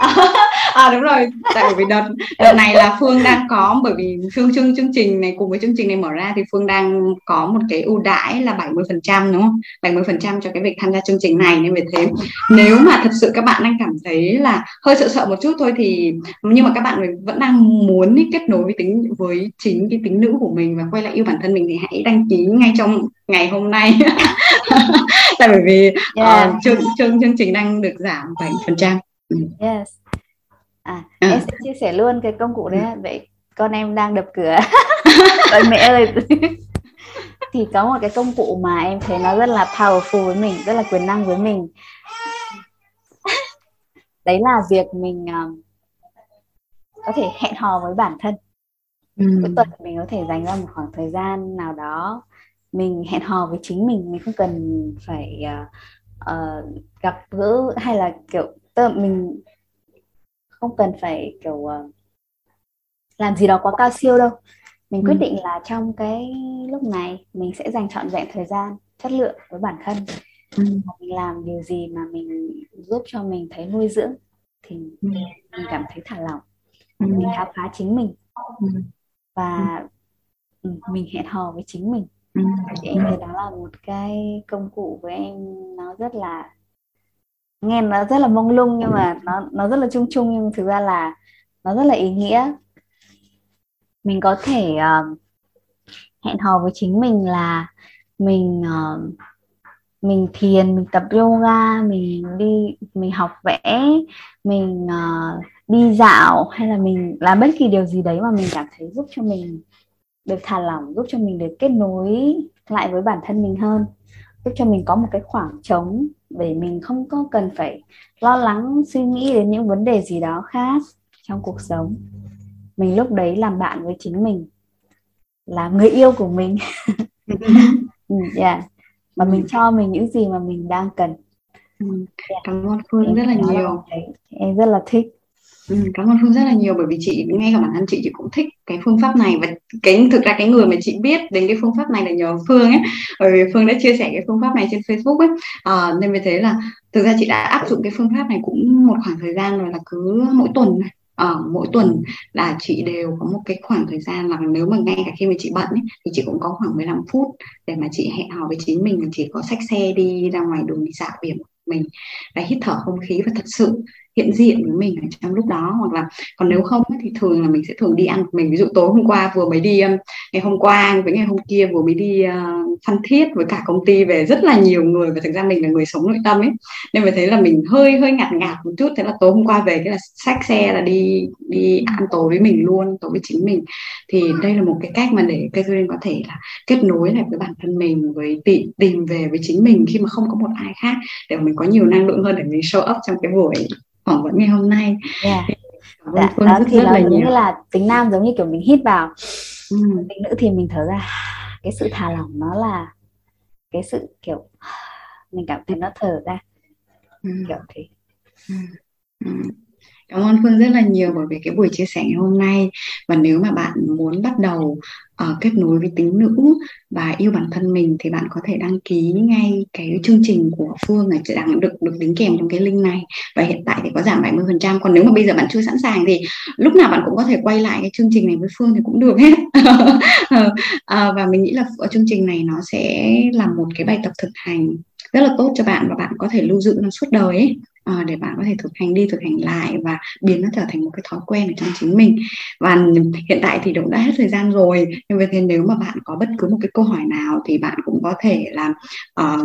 à đúng rồi. Tại vì đợt đợt này là phương đang có bởi vì chương chương chương trình này cùng với chương trình này mở ra thì phương đang có một cái ưu đãi là 70 phần trăm đúng không? 70 phần trăm cho cái việc tham gia chương trình này nên vì thế nếu mà thật sự các bạn đang cảm thấy là hơi sợ sợ một chút thôi thì nhưng mà các bạn vẫn đang muốn kết nối với tính với chính cái tính nữ của mình và quay lại yêu bản thân mình thì hãy đăng ký ngay trong ngày hôm nay. Tại bởi vì yeah. uh, chương, chương chương trình đang được giảm 7 phần trăm. Yes à, à em sẽ chia sẻ luôn cái công cụ đấy ừ. vậy con em đang đập cửa. Ơi mẹ ơi. Thì có một cái công cụ mà em thấy nó rất là powerful với mình rất là quyền năng với mình. Đấy là việc mình uh, có thể hẹn hò với bản thân. Ừ. cuối tuần mình có thể dành ra một khoảng thời gian nào đó mình hẹn hò với chính mình. Mình không cần phải uh, uh, gặp gỡ hay là kiểu tức mình không cần phải kiểu uh, làm gì đó quá cao siêu đâu mình quyết ừ. định là trong cái lúc này mình sẽ dành trọn vẹn thời gian chất lượng với bản thân ừ. mình làm điều gì mà mình giúp cho mình thấy nuôi dưỡng thì ừ. mình cảm thấy thả lỏng ừ. mình khám phá chính mình ừ. và ừ. mình hẹn hò với chính mình ừ. em thấy đó là một cái công cụ với em nó rất là nghe nó rất là mông lung nhưng mà nó nó rất là chung chung nhưng thực ra là nó rất là ý nghĩa. Mình có thể uh, hẹn hò với chính mình là mình uh, mình thiền mình tập yoga mình đi mình học vẽ mình uh, đi dạo hay là mình làm bất kỳ điều gì đấy mà mình cảm thấy giúp cho mình được thả lỏng giúp cho mình được kết nối lại với bản thân mình hơn giúp cho mình có một cái khoảng trống để mình không có cần phải lo lắng suy nghĩ đến những vấn đề gì đó khác trong cuộc sống mình lúc đấy làm bạn với chính mình là người yêu của mình ừ, yeah. mà mình cho mình những gì mà mình đang cần ừ. yeah. cảm ơn phương em rất là nhiều em rất là thích Ừ, cảm ơn Phương rất là nhiều bởi vì chị ngay cả bản thân chị chị cũng thích cái phương pháp này và cái thực ra cái người mà chị biết đến cái phương pháp này là nhờ Phương ấy. Bởi vì Phương đã chia sẻ cái phương pháp này trên Facebook ấy. À, nên vì thế là thực ra chị đã áp dụng cái phương pháp này cũng một khoảng thời gian rồi là cứ mỗi tuần ở uh, ờ, mỗi tuần là chị đều có một cái khoảng thời gian là nếu mà ngay cả khi mà chị bận ấy, thì chị cũng có khoảng 15 phút để mà chị hẹn hò với chính mình chỉ có xách xe đi ra ngoài đường đi dạo biển mình. Và hít thở không khí và thật sự hiện diện với mình ở trong lúc đó. Hoặc là còn nếu không thì thường là mình sẽ thường đi ăn. Mình ví dụ tối hôm qua vừa mới đi um, ngày hôm qua với ngày hôm kia vừa mới đi uh, phan thiết với cả công ty về rất là nhiều người và thực ra mình là người sống nội tâm ấy. Nên mình thấy là mình hơi hơi ngạt ngạt một chút. Thế là tối hôm qua về cái là xách xe là đi đi ăn tối với mình luôn tối với chính mình. Thì đây là một cái cách mà để cây có thể là kết nối lại với bản thân mình với tìm tìm về với chính mình khi mà không có một ai khác để mình có nhiều năng lượng hơn để mình show up trong cái buổi phỏng vấn ngày hôm nay yeah. Dạ, đó rất, thì rất nó là nhiều. như là tính nam giống như kiểu mình hít vào ừ. tính nữ thì mình thở ra cái sự thả lỏng nó là cái sự kiểu mình cảm thấy nó thở ra ừ. kiểu thế ừ. Ừ. Cảm ơn Phương rất là nhiều bởi vì cái buổi chia sẻ ngày hôm nay và nếu mà bạn muốn bắt đầu uh, kết nối với tính nữ và yêu bản thân mình thì bạn có thể đăng ký ngay cái chương trình của Phương này đang được được đính kèm trong cái link này. Và hiện tại thì có giảm 70% còn nếu mà bây giờ bạn chưa sẵn sàng thì lúc nào bạn cũng có thể quay lại cái chương trình này với Phương thì cũng được hết. Uh, và mình nghĩ là ở chương trình này nó sẽ là một cái bài tập thực hành rất là tốt cho bạn và bạn có thể lưu giữ nó suốt đời ấy à, để bạn có thể thực hành đi thực hành lại và biến nó trở thành một cái thói quen ở trong chính mình. Và hiện tại thì cũng đã hết thời gian rồi nhưng vì thế nếu mà bạn có bất cứ một cái câu hỏi nào thì bạn cũng có thể là uh,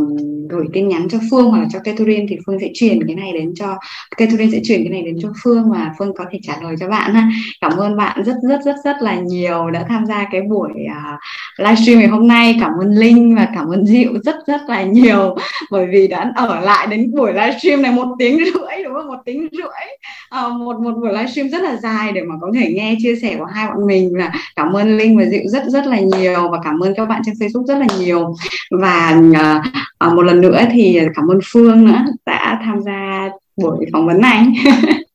gửi tin nhắn cho Phương hoặc là cho Catherine thì Phương sẽ chuyển cái này đến cho Catherine sẽ chuyển cái này đến cho Phương và Phương có thể trả lời cho bạn ha. Cảm ơn bạn rất rất rất rất là nhiều đã tham gia cái buổi uh, livestream ngày hôm nay. Cảm ơn Linh và cảm ơn Diệu rất rất là nhiều bởi vì đã ở lại đến buổi livestream này một tiếng rưỡi đúng không? Một tiếng rưỡi. À, một một buổi livestream rất là dài để mà có thể nghe chia sẻ của hai bọn mình là cảm ơn Linh và Diệu rất rất là nhiều và cảm ơn các bạn trên Facebook rất là nhiều. Và uh, một lần nữa thì cảm ơn Phương nữa đã tham gia buổi phỏng vấn này.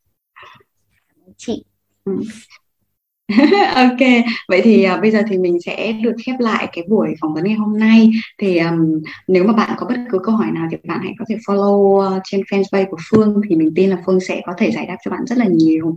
Chị. Ừ. ok vậy thì uh, bây giờ thì mình sẽ được khép lại cái buổi phỏng vấn ngày hôm nay. Thì um, nếu mà bạn có bất cứ câu hỏi nào thì bạn hãy có thể follow uh, trên fanpage của Phương thì mình tin là Phương sẽ có thể giải đáp cho bạn rất là nhiều.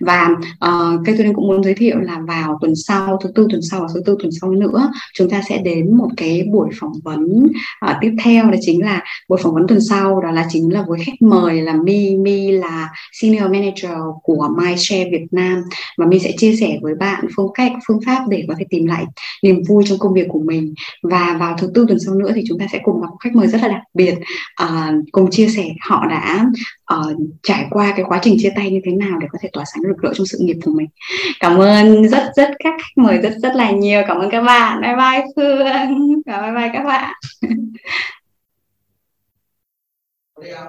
Và uh, cây tôi cũng muốn giới thiệu là vào tuần sau thứ tư tuần sau và thứ tư tuần sau nữa chúng ta sẽ đến một cái buổi phỏng vấn uh, tiếp theo. Đó chính là buổi phỏng vấn tuần sau đó là chính là với khách mời là Mi Mi là senior manager của MyShare Việt Nam. Và Mi sẽ chia sẻ với bạn phương cách phương pháp để có thể tìm lại niềm vui trong công việc của mình. Và vào thứ tư tuần sau nữa thì chúng ta sẽ cùng gặp khách mời rất là đặc biệt. Uh, cùng chia sẻ họ đã uh, trải qua cái quá trình chia tay như thế nào để có thể tỏa sáng lực lượng trong sự nghiệp của mình. Cảm ơn rất rất các khách mời rất rất là nhiều. Cảm ơn các bạn. Bye bye phương. Và bye bye các bạn.